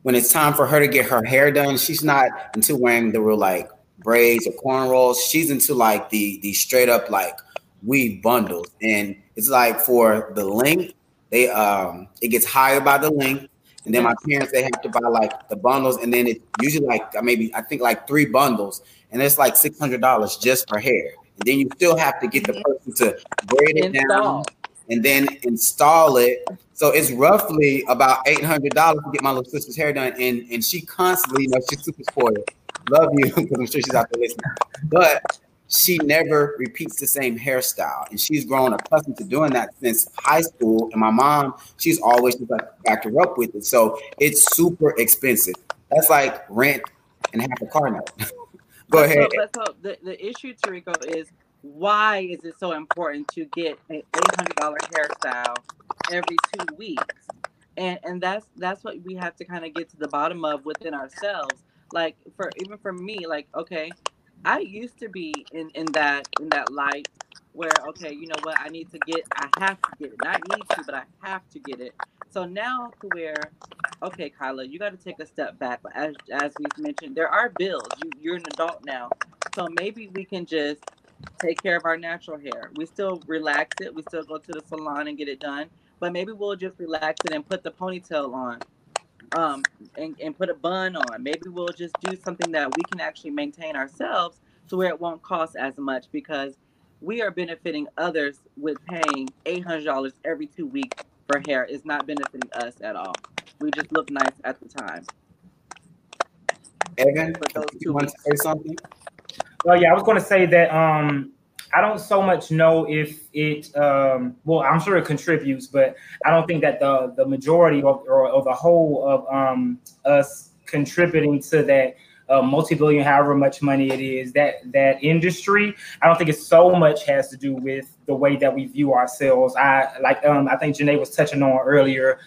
when it's time for her to get her hair done, she's not into wearing the real like braids or cornrows. She's into like the the straight up like weave bundles, and it's like for the length, they um it gets higher by the length, and then my parents they have to buy like the bundles, and then it's usually like maybe I think like three bundles, and it's like six hundred dollars just for hair. And then you still have to get the person to braid it down and then install it. So it's roughly about eight hundred dollars to get my little sister's hair done, and and she constantly, you know, she's super spoiled. Love you because I'm sure she's out there listening, but she never repeats the same hairstyle, and she's grown accustomed to doing that since high school. And my mom, she's always just like backed her up with it, so it's super expensive. That's like rent and half a car note. Go ahead. So, so the, the issue, Tarico, is why is it so important to get an eight hundred dollar hairstyle every two weeks? And and that's that's what we have to kind of get to the bottom of within ourselves. Like for even for me, like okay, I used to be in in that in that light where okay, you know what, I need to get, I have to get it. Not need to, but I have to get it. So now to where, okay, Kyla, you got to take a step back. As as we've mentioned, there are bills. You you're an adult now, so maybe we can just take care of our natural hair. We still relax it. We still go to the salon and get it done. But maybe we'll just relax it and put the ponytail on um, and, and put a bun on. Maybe we'll just do something that we can actually maintain ourselves so where it won't cost as much because we are benefiting others with paying $800 every two weeks for hair. It's not benefiting us at all. We just look nice at the time. Evan, you want to say something? Well, yeah, I was going to say that um, I don't so much know if it. Um, well, I'm sure it contributes, but I don't think that the the majority of, or, or the whole of um, us contributing to that uh, multi-billion, however much money it is, that that industry. I don't think it so much has to do with the way that we view ourselves. I like um, I think Janae was touching on earlier.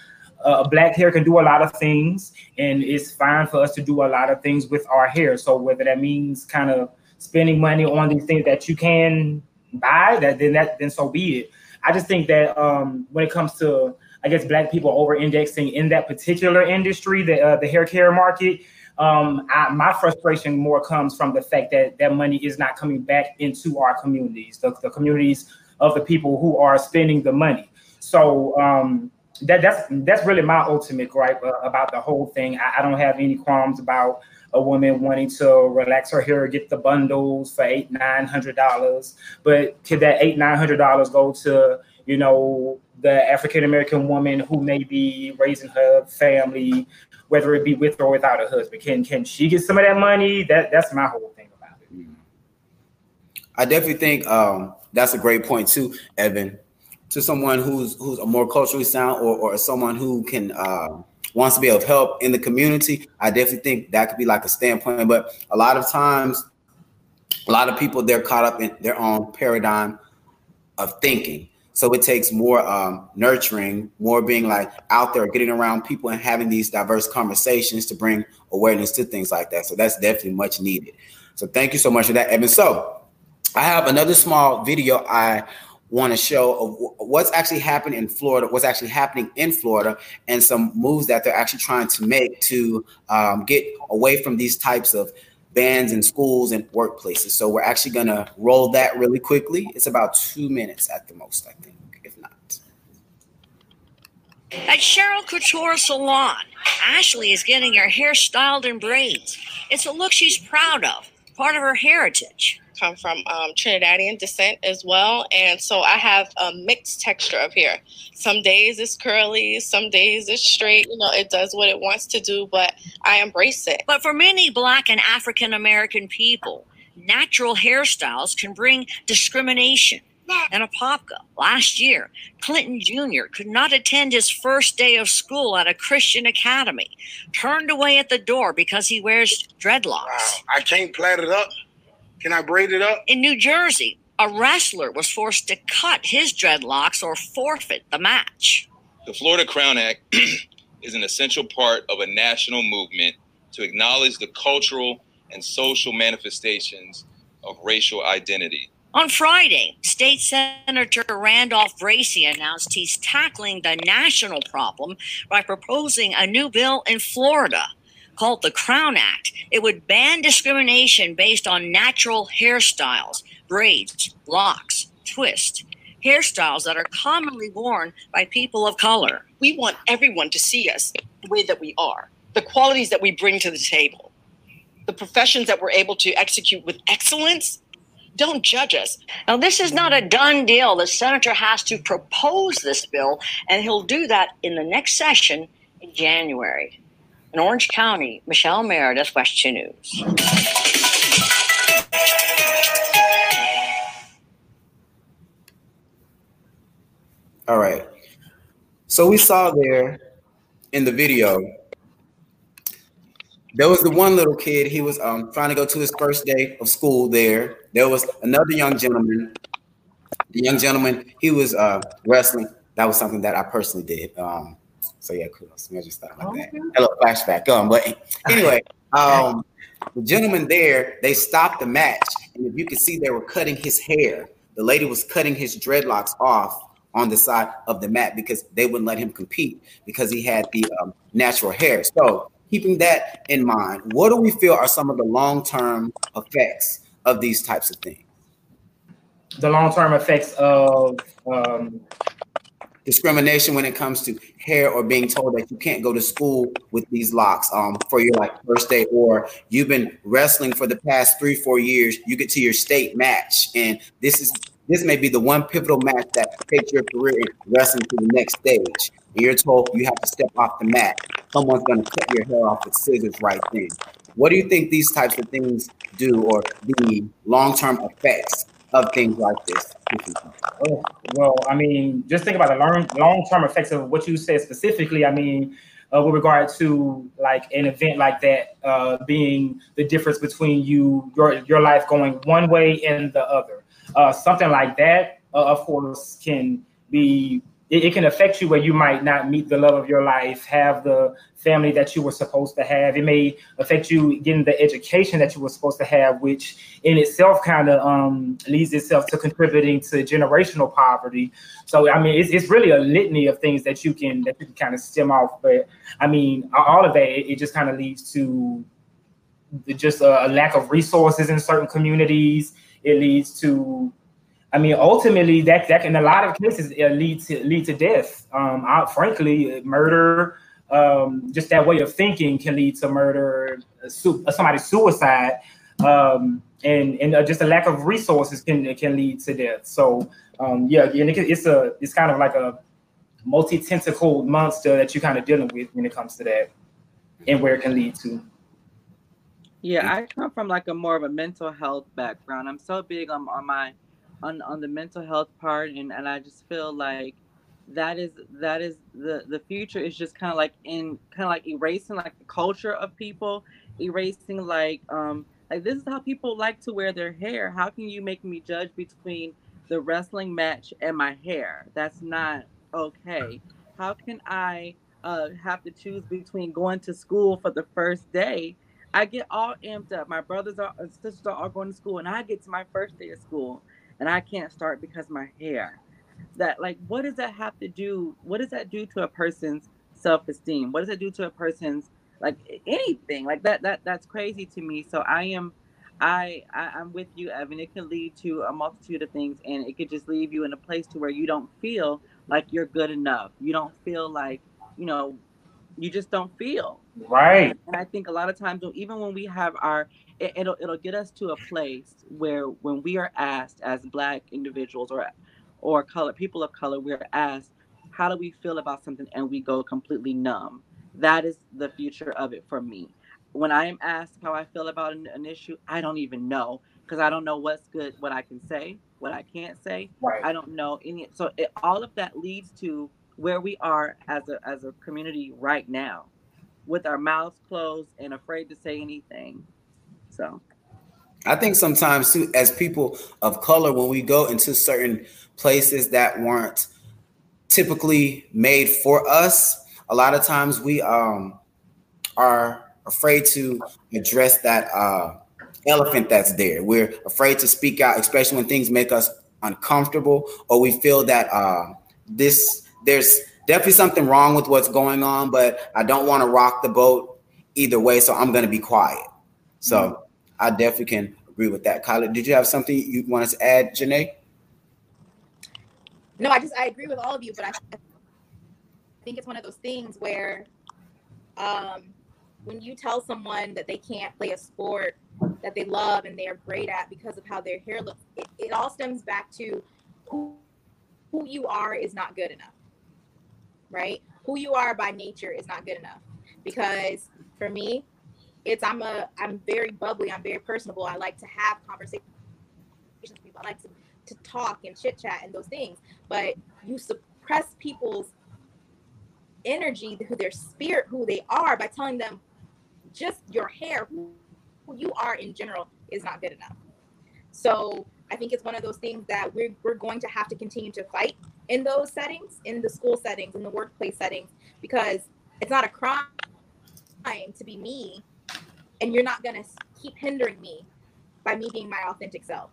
Uh, black hair can do a lot of things, and it's fine for us to do a lot of things with our hair. So whether that means kind of spending money on these things that you can buy, that then that then so be it. I just think that um, when it comes to I guess black people over indexing in that particular industry, the uh, the hair care market, um, I, my frustration more comes from the fact that that money is not coming back into our communities, the, the communities of the people who are spending the money. So um, that that's that's really my ultimate gripe uh, about the whole thing. I, I, don't have any qualms about a woman wanting to relax her hair, get the bundles for eight nine hundred dollars, but could that eight nine hundred dollars go to you know the African American woman who may be raising her family, whether it be with or without a husband? Can can she get some of that money? That that's my whole thing about it. I definitely think um, that's a great point too, Evan. To someone who's who's a more culturally sound or, or someone who can uh, wants to be of help in the community, I definitely think that could be like a standpoint. But a lot of times, a lot of people they're caught up in their own paradigm of thinking. So it takes more um, nurturing, more being like out there, getting around people and having these diverse conversations to bring awareness to things like that. So that's definitely much needed. So thank you so much for that, Evan. So I have another small video I want to show of what's actually happening in Florida, what's actually happening in Florida, and some moves that they're actually trying to make to um, get away from these types of bans in schools and workplaces. So we're actually going to roll that really quickly. It's about two minutes at the most, I think, if not. At Cheryl Couture Salon, Ashley is getting her hair styled in braids. It's a look she's proud of, part of her heritage come from um, Trinidadian descent as well. And so I have a mixed texture of hair. Some days it's curly, some days it's straight. You know, it does what it wants to do, but I embrace it. But for many Black and African American people, natural hairstyles can bring discrimination. In Apopka last year, Clinton Jr. could not attend his first day of school at a Christian academy, turned away at the door because he wears dreadlocks. Wow, I can't plait it up. Can I braid it up? In New Jersey, a wrestler was forced to cut his dreadlocks or forfeit the match. The Florida Crown Act is an essential part of a national movement to acknowledge the cultural and social manifestations of racial identity. On Friday, State Senator Randolph Bracy announced he's tackling the national problem by proposing a new bill in Florida called the Crown Act. It would ban discrimination based on natural hairstyles, braids, locks, twists, hairstyles that are commonly worn by people of color. We want everyone to see us the way that we are, the qualities that we bring to the table, the professions that we're able to execute with excellence. Don't judge us. Now, this is not a done deal. The senator has to propose this bill, and he'll do that in the next session in January. In Orange County, Michelle Meredith, WESH 2 News. All right. So we saw there in the video, there was the one little kid. He was um, trying to go to his first day of school there. There was another young gentleman. The young gentleman, he was uh, wrestling. That was something that I personally did. Um, so yeah, kudos. I just thought like okay. that. Little flashback going. But anyway, um, the gentleman there, they stopped the match, and if you can see, they were cutting his hair the lady was cutting his dreadlocks off on the side of the mat because they wouldn't let him compete because he had the um, natural hair. So, keeping that in mind, what do we feel are some of the long term effects of these types of things? The long term effects of um, discrimination when it comes to hair or being told that you can't go to school with these locks um, for your like first day or you've been wrestling for the past three four years you get to your state match and this is this may be the one pivotal match that takes your career in wrestling to the next stage you're told you have to step off the mat someone's going to cut your hair off with scissors right then what do you think these types of things do or the long-term effects of things like this? Well, I mean, just think about the long long term effects of what you said specifically. I mean, uh, with regard to like an event like that uh, being the difference between you your your life going one way and the other. Uh, something like that, uh, of course, can be it, it, can affect you where you might not meet the love of your life, have the family that you were supposed to have. It may affect you getting the education that you were supposed to have, which in itself kind of um, leads itself to contributing to generational poverty. So I mean, it's, it's really a litany of things that you can that you can kind of stem off. But I mean, all of that it, it just kind of leads to just a, a lack of resources in certain communities. It leads to I mean, ultimately, that that in a lot of cases it lead to lead to death. Um, I, frankly, murder, um, just that way of thinking can lead to murder, su- somebody's suicide, um, and and uh, just a lack of resources can can lead to death. So um, yeah, and it, it's a it's kind of like a multi tentacled monster that you're kind of dealing with when it comes to that, and where it can lead to. Yeah, I come from like a more of a mental health background. I'm so big on on my on on the mental health part and and I just feel like that is that is the the future is just kind of like in kind of like erasing like the culture of people erasing like um like this is how people like to wear their hair. How can you make me judge between the wrestling match and my hair? That's not okay. How can i uh have to choose between going to school for the first day? I get all amped up. My brothers are sisters are all going to school and i get to my first day of school and I can't start because my hair. That like what does that have to do? What does that do to a person's self-esteem? What does it do to a person's like anything? Like that that that's crazy to me. So I am I, I I'm with you, Evan. It can lead to a multitude of things and it could just leave you in a place to where you don't feel like you're good enough. You don't feel like, you know, you just don't feel right. And i think a lot of times even when we have our it, it'll it'll get us to a place where when we are asked as black individuals or or color people of color we're asked how do we feel about something? and we go completely numb. That is the future of it for me. When i am asked how i feel about an, an issue i don't even know because i don't know what's good what i can say what i can't say. Right. i don't know any so it, all of that leads to where we are as a as a community right now with our mouths closed and afraid to say anything so I think sometimes too, as people of color, when we go into certain places that weren't typically made for us, a lot of times we um are afraid to address that uh elephant that's there. We're afraid to speak out, especially when things make us uncomfortable or we feel that uh this there's definitely something wrong with what's going on, but I don't want to rock the boat either way, so I'm going to be quiet. So mm-hmm. I definitely can agree with that. Kyla, did you have something you wanted to add, Janae? No, I just I agree with all of you, but I, I think it's one of those things where um, when you tell someone that they can't play a sport that they love and they are great at because of how their hair looks, it, it all stems back to who, who you are is not good enough right? Who you are by nature is not good enough. Because for me, it's I'm a I'm very bubbly, I'm very personable. I like to have conversations with people. I like to, to talk and chit chat and those things. But you suppress people's energy, who their spirit, who they are, by telling them just your hair, who, who you are in general, is not good enough. So I think it's one of those things that we're, we're going to have to continue to fight in those settings, in the school settings, in the workplace settings, because it's not a crime to be me, and you're not to keep hindering me by me being my authentic self.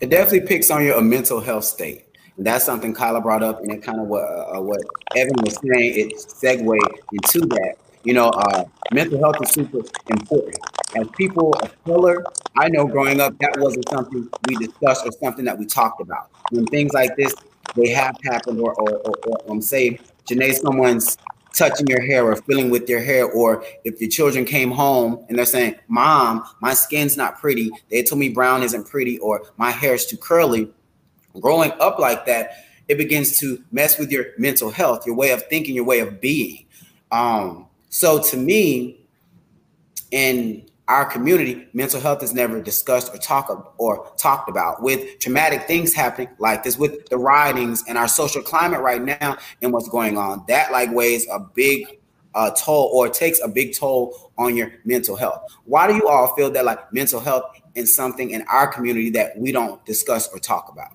It definitely picks on your mental health state. And that's something Kyla brought up, and it kind of what uh, what Evan was saying. It segued into that. You know, uh, mental health is super important. As people of color, I know growing up that wasn't something we discussed or something that we talked about. When things like this they have happened, or or, or, or um, say, Janae, someone's touching your hair or feeling with your hair, or if your children came home and they're saying, Mom, my skin's not pretty, they told me brown isn't pretty, or my hair's too curly. Growing up like that, it begins to mess with your mental health, your way of thinking, your way of being. Um, so to me, in our community, mental health is never discussed or talk or talked about. With traumatic things happening like this, with the riotings and our social climate right now, and what's going on, that like weighs a big uh, toll or takes a big toll on your mental health. Why do you all feel that like mental health is something in our community that we don't discuss or talk about?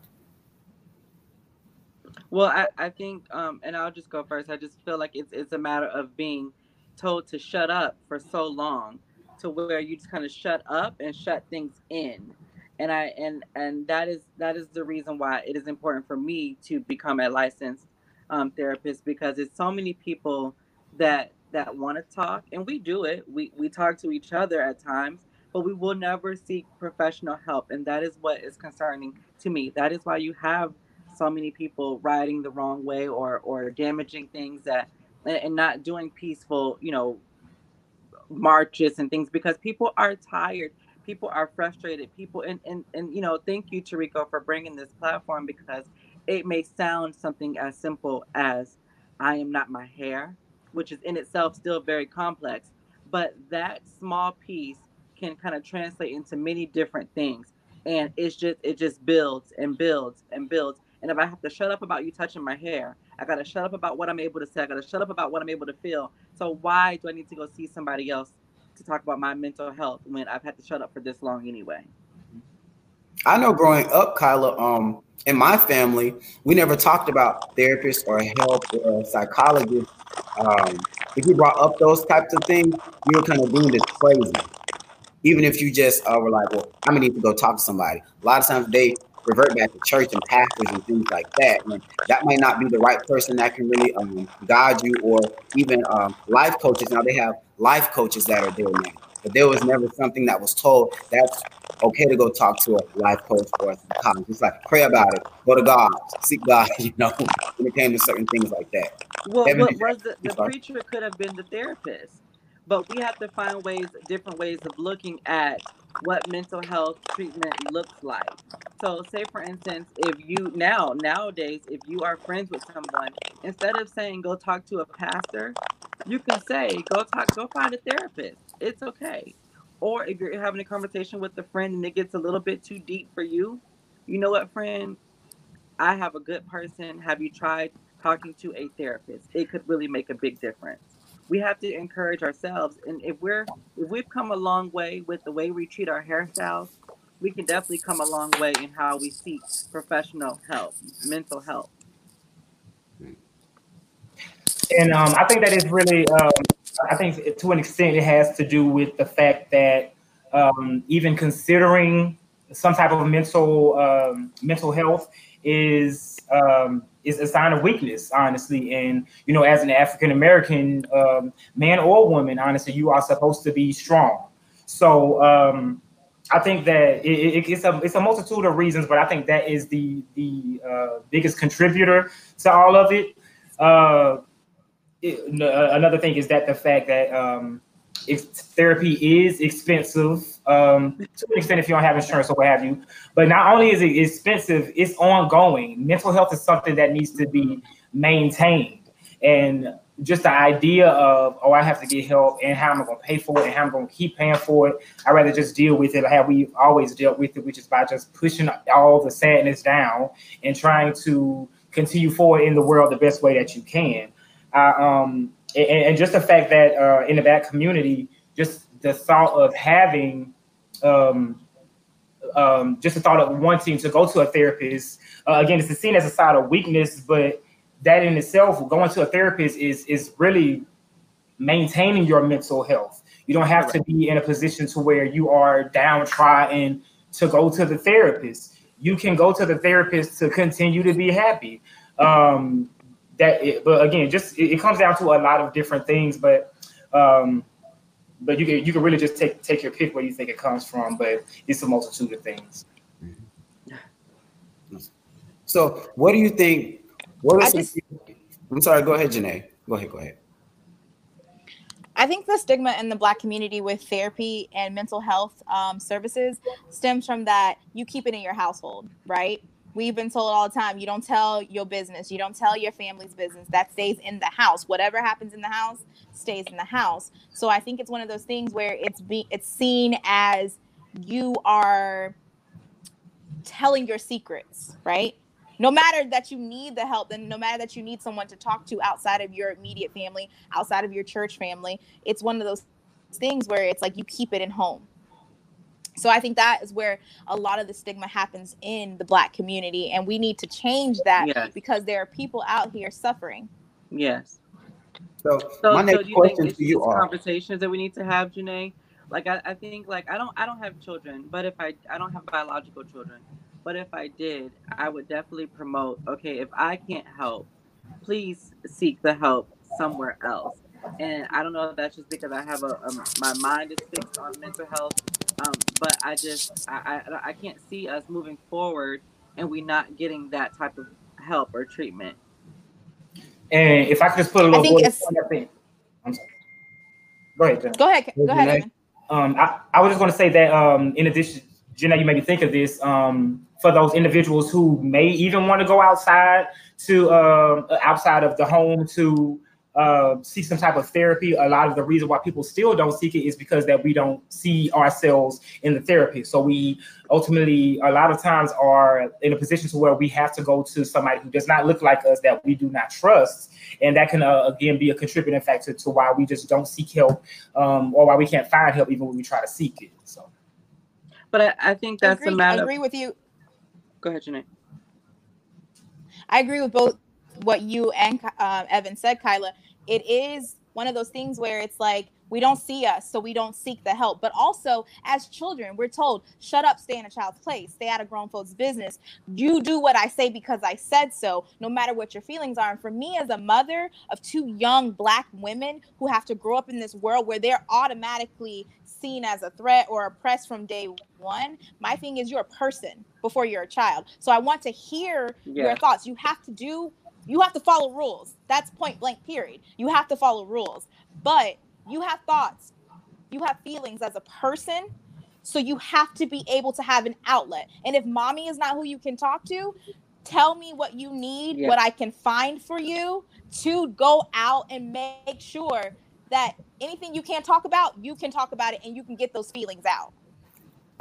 Well, I, I think, um, and I'll just go first. I just feel like it's it's a matter of being told to shut up for so long to where you just kind of shut up and shut things in. And i and and that is that is the reason why it is important for me to become a licensed um, therapist because it's so many people that that want to talk and we do it. We we talk to each other at times but we will never seek professional help and that is what is concerning to me. That is why you have so many people riding the wrong way or or damaging things that and not doing peaceful you know marches and things because people are tired people are frustrated people and and, and you know thank you Tarico for bringing this platform because it may sound something as simple as i am not my hair which is in itself still very complex but that small piece can kind of translate into many different things. And it's just it just builds and builds and builds and if i have to shut up about you touching my hair I got to shut up about what I'm able to say. I got to shut up about what I'm able to feel. So why do I need to go see somebody else to talk about my mental health when I've had to shut up for this long anyway? I know growing up, Kyla, um, in my family, we never talked about therapists or help or psychologists. Um, if you brought up those types of things, you were kind of deemed as crazy. Even if you just uh, were like, well, I'm gonna need to go talk to somebody. A lot of times they revert back to church and pastors and things like that. And that might not be the right person that can really um, guide you, or even um, life coaches. Now they have life coaches that are there now, but there was never something that was told that's okay to go talk to a life coach or a psychologist. It's like pray about it, go to God, seek God. You know, when it came to certain things like that. Well, what was the, the preacher could have been the therapist, but we have to find ways, different ways of looking at what mental health treatment looks like. So, say for instance, if you now, nowadays, if you are friends with someone, instead of saying go talk to a pastor, you can say go talk, go find a therapist. It's okay. Or if you're having a conversation with a friend and it gets a little bit too deep for you, you know what, friend? I have a good person. Have you tried talking to a therapist? It could really make a big difference we have to encourage ourselves. And if we're if we've come a long way with the way we treat our hairstyles, we can definitely come a long way in how we seek professional help, mental health. And um, I think that is really, um, I think to an extent, it has to do with the fact that um, even considering some type of mental um, mental health is um, is a sign of weakness, honestly. And you know, as an African American um, man or woman, honestly, you are supposed to be strong. So um, I think that it, it, it's a it's a multitude of reasons, but I think that is the the uh, biggest contributor to all of it. Uh, it, another thing is that the fact that um, if therapy is expensive um, to an extent if you don't have insurance or what have you. But not only is it expensive, it's ongoing. Mental health is something that needs to be maintained. And just the idea of, oh, I have to get help and how am I going to pay for it and how I'm going to keep paying for it. I'd rather just deal with it how we always dealt with it, which is by just pushing all the sadness down and trying to continue forward in the world the best way that you can. Um, and, and, just the fact that uh, in the black community, just the thought of having um, um, just the thought of wanting to go to a therapist. Uh, again, it's seen as a sign of weakness, but that in itself, going to a therapist is is really maintaining your mental health. You don't have to be in a position to where you are down, downtrodden to go to the therapist. you can go to the therapist to continue to be happy. Um, that, it, but again, just it, it, comes down to a lot of different things. But um, but you can you can really just take take your pick where you think it comes from. But it's a multitude of things. So, what do you think? What are some? Just, I'm sorry. Go ahead, Janae. Go ahead. Go ahead. I think the stigma in the Black community with therapy and mental health um, services stems from that you keep it in your household, right? We've been told all the time you don't tell your business, you don't tell your family's business. That stays in the house. Whatever happens in the house stays in the house. So I think it's one of those things where it's be it's seen as you are telling your secrets, right? no matter that you need the help and no matter that you need someone to talk to outside of your immediate family outside of your church family it's one of those things where it's like you keep it in home so i think that is where a lot of the stigma happens in the black community and we need to change that yes. because there are people out here suffering yes so, so my next so question to you are conversations that we need to have Janae like I, I think like I don't I don't have children but if I I don't have biological children but if I did, I would definitely promote okay, if I can't help, please seek the help somewhere else. And I don't know if that's just because I have a, a my mind is fixed on mental health, um, but I just I, I I can't see us moving forward and we not getting that type of help or treatment. And if I could just put a little voice on that thing. I'm sorry. Go ahead, Jen. Go ahead. Go ahead. Um, I, I was just going to say that um, in addition, Jenna, you made me think of this. Um, for those individuals who may even want to go outside to uh, outside of the home to uh, seek some type of therapy. A lot of the reason why people still don't seek it is because that we don't see ourselves in the therapy. So we ultimately, a lot of times, are in a position to where we have to go to somebody who does not look like us that we do not trust, and that can uh, again be a contributing factor to why we just don't seek help um, or why we can't find help even when we try to seek it. So. But I, I think that's agree, a matter. I agree with you. Go ahead, Janae. I agree with both what you and um, Evan said, Kyla. It is one of those things where it's like we don't see us, so we don't seek the help. But also, as children, we're told, shut up, stay in a child's place, stay out of grown folks' business. You do what I say because I said so, no matter what your feelings are. And for me, as a mother of two young black women who have to grow up in this world where they're automatically seen as a threat or oppressed from day one. My thing is you're a person before you're a child. So I want to hear yeah. your thoughts. You have to do you have to follow rules. That's point blank period. You have to follow rules. But you have thoughts. You have feelings as a person. So you have to be able to have an outlet. And if mommy is not who you can talk to, tell me what you need, yeah. what I can find for you to go out and make sure that anything you can't talk about, you can talk about it and you can get those feelings out.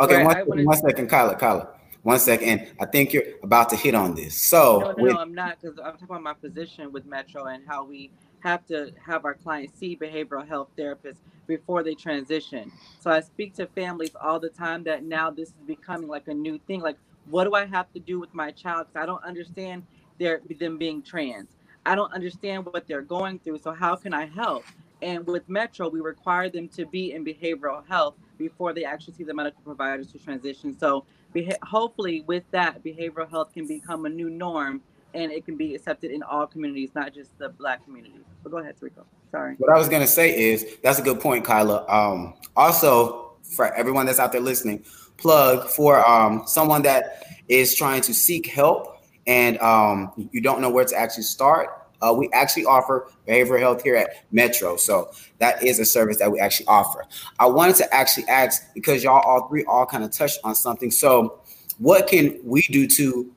Okay, one, second, one second, Kyla, Kyla. One second. I think you're about to hit on this. So, no, no, with- no I'm not because I'm talking about my position with Metro and how we have to have our clients see behavioral health therapists before they transition. So I speak to families all the time that now this is becoming like a new thing. Like, what do I have to do with my child? Because I don't understand their them being trans. I don't understand what they're going through. So how can I help? And with Metro, we require them to be in behavioral health before they actually see the medical providers to transition. So beha- hopefully, with that, behavioral health can become a new norm and it can be accepted in all communities, not just the Black community. But go ahead, Rico. Sorry. What I was going to say is that's a good point, Kyla. Um, also, for everyone that's out there listening, plug for um, someone that is trying to seek help and um, you don't know where to actually start uh, we actually offer behavioral health here at Metro. So that is a service that we actually offer. I wanted to actually ask because y'all all three all kind of touched on something. So, what can we do to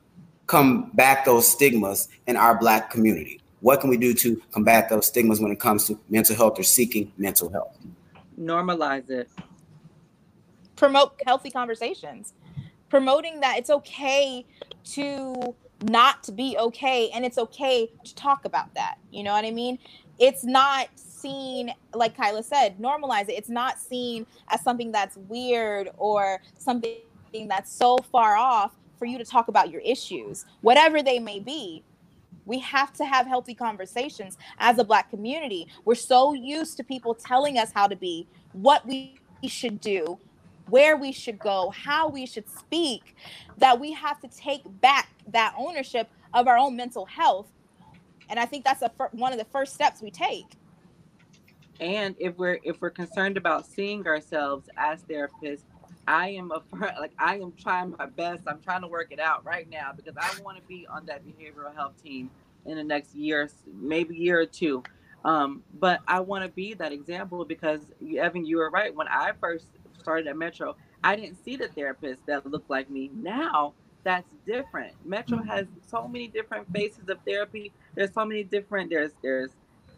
combat those stigmas in our Black community? What can we do to combat those stigmas when it comes to mental health or seeking mental health? Normalize it. Promote healthy conversations. Promoting that it's okay to not to be okay and it's okay to talk about that you know what i mean? It's not seen like kyla said normalize it. It's not seen as something that's weird or something that's so far off for you to talk about your issues whatever they may be. We have to have healthy conversations as a black community. We're so used to people telling us how to be what we should do where we should go, how we should speak, that we have to take back that ownership of our own mental health. And I think that's a one of the first steps we take. And if we're if we're concerned about seeing ourselves as therapists, I am a like I am trying my best. I'm trying to work it out right now because I want to be on that behavioral health team in the next year, maybe year or two. Um, but I want to be that example because Evan, you were right. When I first started at Metro, I didn't see the therapists that looked like me. Now that's different. Metro mm-hmm. has so many different faces of therapy. There's so many different. There's there's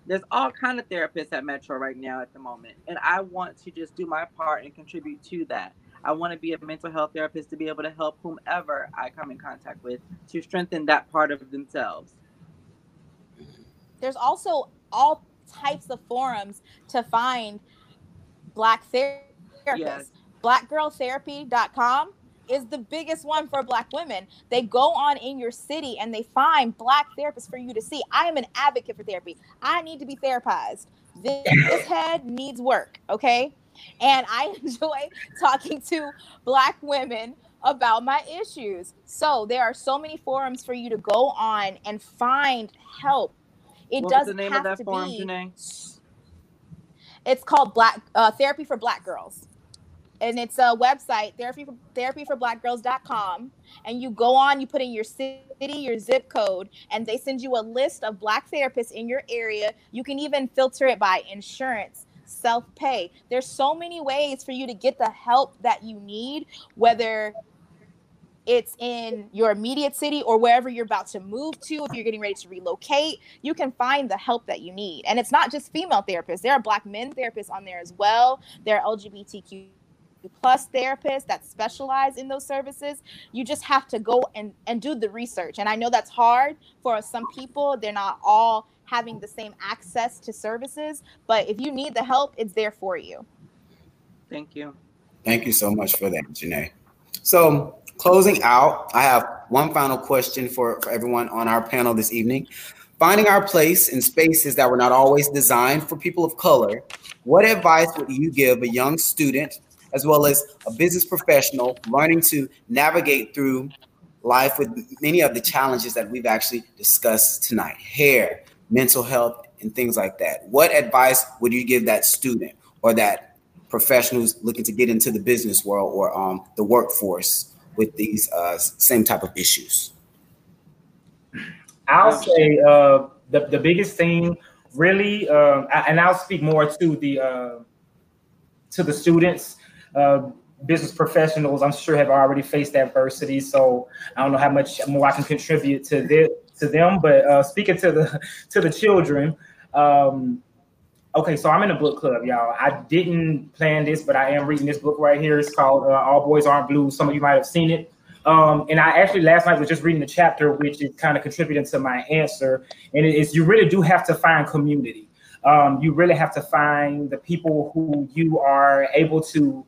there's all kind of therapists at Metro right now at the moment, and I want to just do my part and contribute to that. I want to be a mental health therapist to be able to help whomever I come in contact with to strengthen that part of themselves. There's also all types of forums to find black therapists. Yes. Blackgirltherapy.com is the biggest one for black women. They go on in your city and they find black therapists for you to see. I am an advocate for therapy. I need to be therapized. This, this head needs work, okay? And I enjoy talking to black women about my issues. So there are so many forums for you to go on and find help. It what doesn't the name have of that to forum, be. Janae? It's called Black uh, Therapy for Black Girls and it's a website therapy for therapy for blackgirls.com and you go on you put in your city your zip code and they send you a list of black therapists in your area. You can even filter it by insurance self-pay. There's so many ways for you to get the help that you need whether it's in your immediate city or wherever you're about to move to if you're getting ready to relocate you can find the help that you need. And it's not just female therapists. There are black men therapists on there as well. There are lgbtq plus therapists that specialize in those services. You just have to go and, and do the research. And I know that's hard for some people. They're not all having the same access to services, but if you need the help, it's there for you. Thank you. Thank you so much for that, Janae. So, closing out, I have one final question for, for everyone on our panel this evening. Finding our place in spaces that were not always designed for people of color, what advice would you give a young student as well as a business professional learning to navigate through life with many of the challenges that we've actually discussed tonight hair, mental health, and things like that. What advice would you give that student or that professional who's looking to get into the business world or um, the workforce with these uh, same type of issues? I'll say uh, the, the biggest thing really, uh, and I'll speak more to the uh, to the students uh, business professionals, I'm sure, have already faced adversity. So I don't know how much more I can contribute to this, to them. But uh, speaking to the to the children, um, okay, so I'm in a book club, y'all. I didn't plan this, but I am reading this book right here. It's called uh, All Boys Aren't Blue. Some of you might have seen it. Um, and I actually last night was just reading the chapter, which is kind of contributing to my answer. And it is you really do have to find community. Um, you really have to find the people who you are able to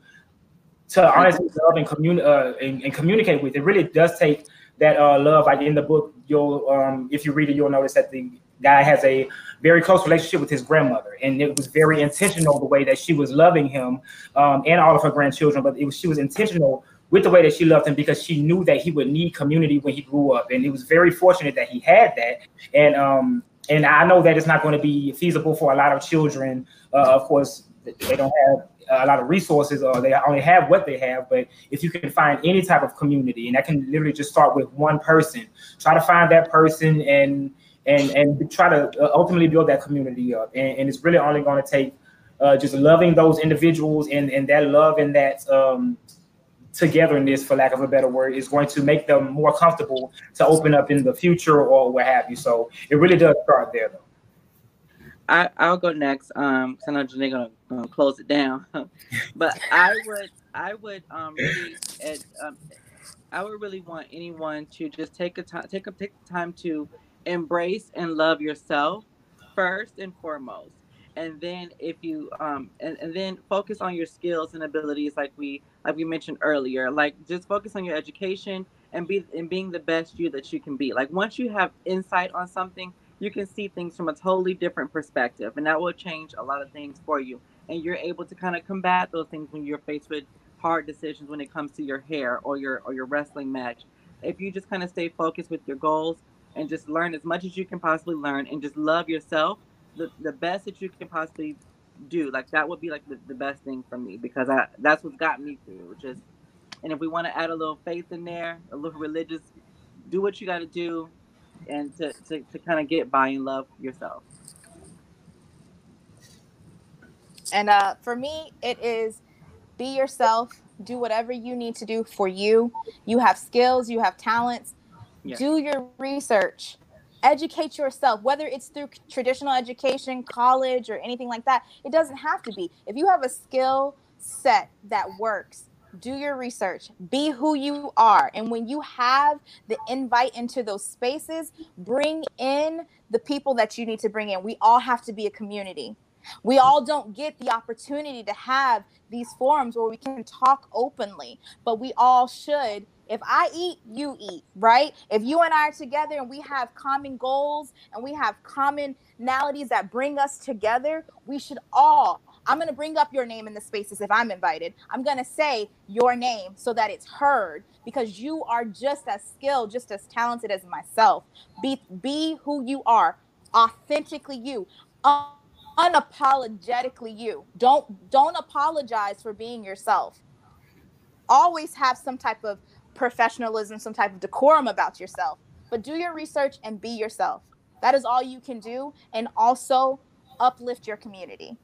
to honestly love and, communi- uh, and, and, communicate with. It really does take that uh, love. Like in the book, you'll um, if you read it, you'll notice that the guy has a very close relationship with his grandmother, and it was very intentional the way that she was loving him um, and all of her grandchildren. But it was she was intentional with the way that she loved him because she knew that he would need community when he grew up, and it was very fortunate that he had that. And um, and I know that it's not going to be feasible for a lot of children. Uh, of course, they don't have a lot of resources or they only have what they have but if you can find any type of community and that can literally just start with one person try to find that person and and and try to uh, ultimately build that community up. And, and it's really only going to take uh, just loving those individuals and and that love and that um, togetherness for lack of a better word is going to make them more comfortable to open up in the future or what have you. So it really does start there though I I'll go next. Um, because I know Janae gonna, gonna close it down. but I would I would um really um, I would really want anyone to just take a time take a take time to embrace and love yourself first and foremost. And then if you um and, and then focus on your skills and abilities like we like we mentioned earlier. Like just focus on your education and be and being the best you that you can be. Like once you have insight on something you can see things from a totally different perspective and that will change a lot of things for you and you're able to kind of combat those things when you're faced with hard decisions when it comes to your hair or your or your wrestling match. If you just kind of stay focused with your goals and just learn as much as you can possibly learn and just love yourself, the, the best that you can possibly do, like that would be like the, the best thing for me because I that's what's got me through, which is and if we want to add a little faith in there, a little religious, do what you got to do and to, to, to kind of get by and love yourself. And uh, for me, it is be yourself, do whatever you need to do for you. You have skills, you have talents. Yeah. Do your research, educate yourself, whether it's through traditional education, college, or anything like that. It doesn't have to be. If you have a skill set that works, do your research, be who you are. And when you have the invite into those spaces, bring in the people that you need to bring in. We all have to be a community. We all don't get the opportunity to have these forums where we can talk openly, but we all should. If I eat, you eat, right? If you and I are together and we have common goals and we have commonalities that bring us together, we should all. I'm going to bring up your name in the spaces if I'm invited. I'm going to say your name so that it's heard because you are just as skilled, just as talented as myself. Be be who you are, authentically you. Um, unapologetically you. Don't don't apologize for being yourself. Always have some type of professionalism, some type of decorum about yourself. But do your research and be yourself. That is all you can do and also uplift your community.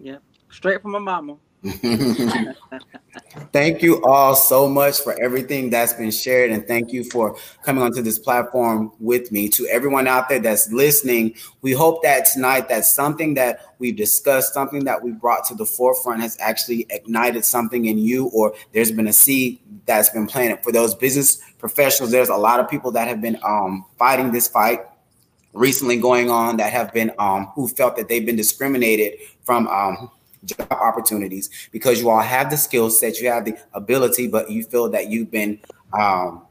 Yep. Straight from my mama. thank you all so much for everything that's been shared and thank you for coming onto this platform with me to everyone out there that's listening we hope that tonight that something that we've discussed something that we brought to the forefront has actually ignited something in you or there's been a seed that's been planted for those business professionals there's a lot of people that have been um, fighting this fight recently going on that have been um, who felt that they've been discriminated from um, job opportunities because you all have the skill set, you have the ability, but you feel that you've been um,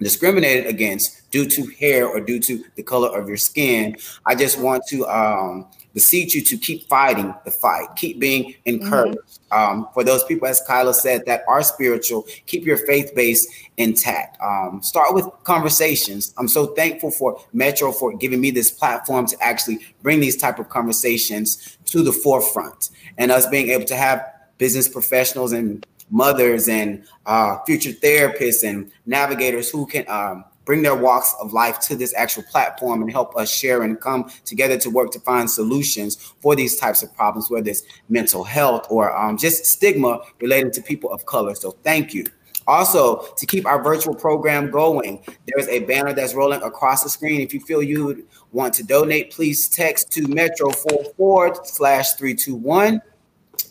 discriminated against due to hair or due to the color of your skin. I just want to um, beseech you to keep fighting the fight, keep being encouraged. Mm-hmm. Um, for those people, as Kyla said, that are spiritual, keep your faith base intact. Um, start with conversations. I'm so thankful for Metro for giving me this platform to actually bring these type of conversations to the forefront and us being able to have business professionals and mothers and uh, future therapists and navigators who can um, bring their walks of life to this actual platform and help us share and come together to work to find solutions for these types of problems, whether it's mental health or um, just stigma related to people of color. So thank you. Also, to keep our virtual program going, there's a banner that's rolling across the screen. If you feel you would want to donate, please text to Metro 44 slash 321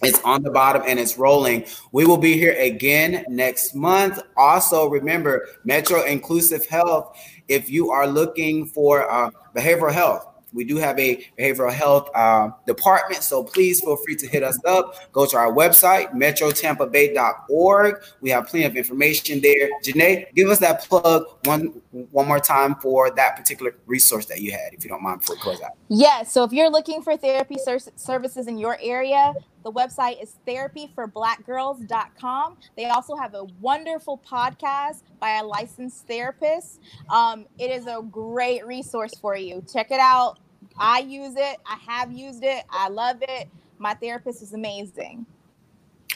it's on the bottom and it's rolling. We will be here again next month. Also, remember Metro Inclusive Health. If you are looking for uh, behavioral health, we do have a behavioral health uh, department, so please feel free to hit us up. Go to our website, metrotampabay.org. We have plenty of information there. Janae, give us that plug one one more time for that particular resource that you had, if you don't mind, before we close out. Yeah, so if you're looking for therapy ser- services in your area, the website is therapyforblackgirls.com. They also have a wonderful podcast by a licensed therapist. Um, it is a great resource for you. Check it out. I use it. I have used it. I love it. My therapist is amazing.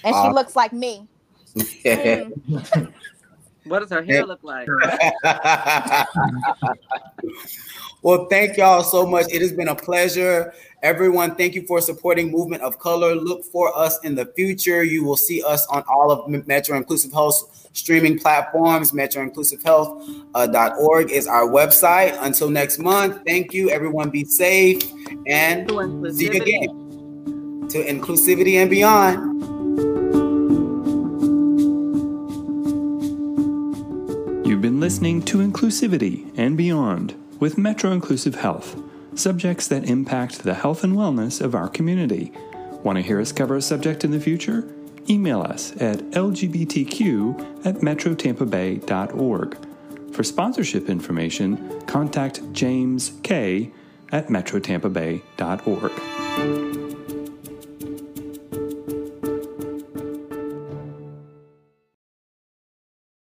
And she uh, looks like me. mm. What does her hair look like? well, thank y'all so much. It has been a pleasure. Everyone, thank you for supporting Movement of Color. Look for us in the future. You will see us on all of Metro Inclusive Health streaming platforms. MetroInclusiveHealth.org uh, is our website. Until next month, thank you. Everyone be safe and see you again to inclusivity and beyond. You've been listening to Inclusivity and Beyond with Metro Inclusive Health subjects that impact the health and wellness of our community. Want to hear us cover a subject in the future? Email us at lgbtq at metrotampabay.org. For sponsorship information, contact James K at metrotampabay.org.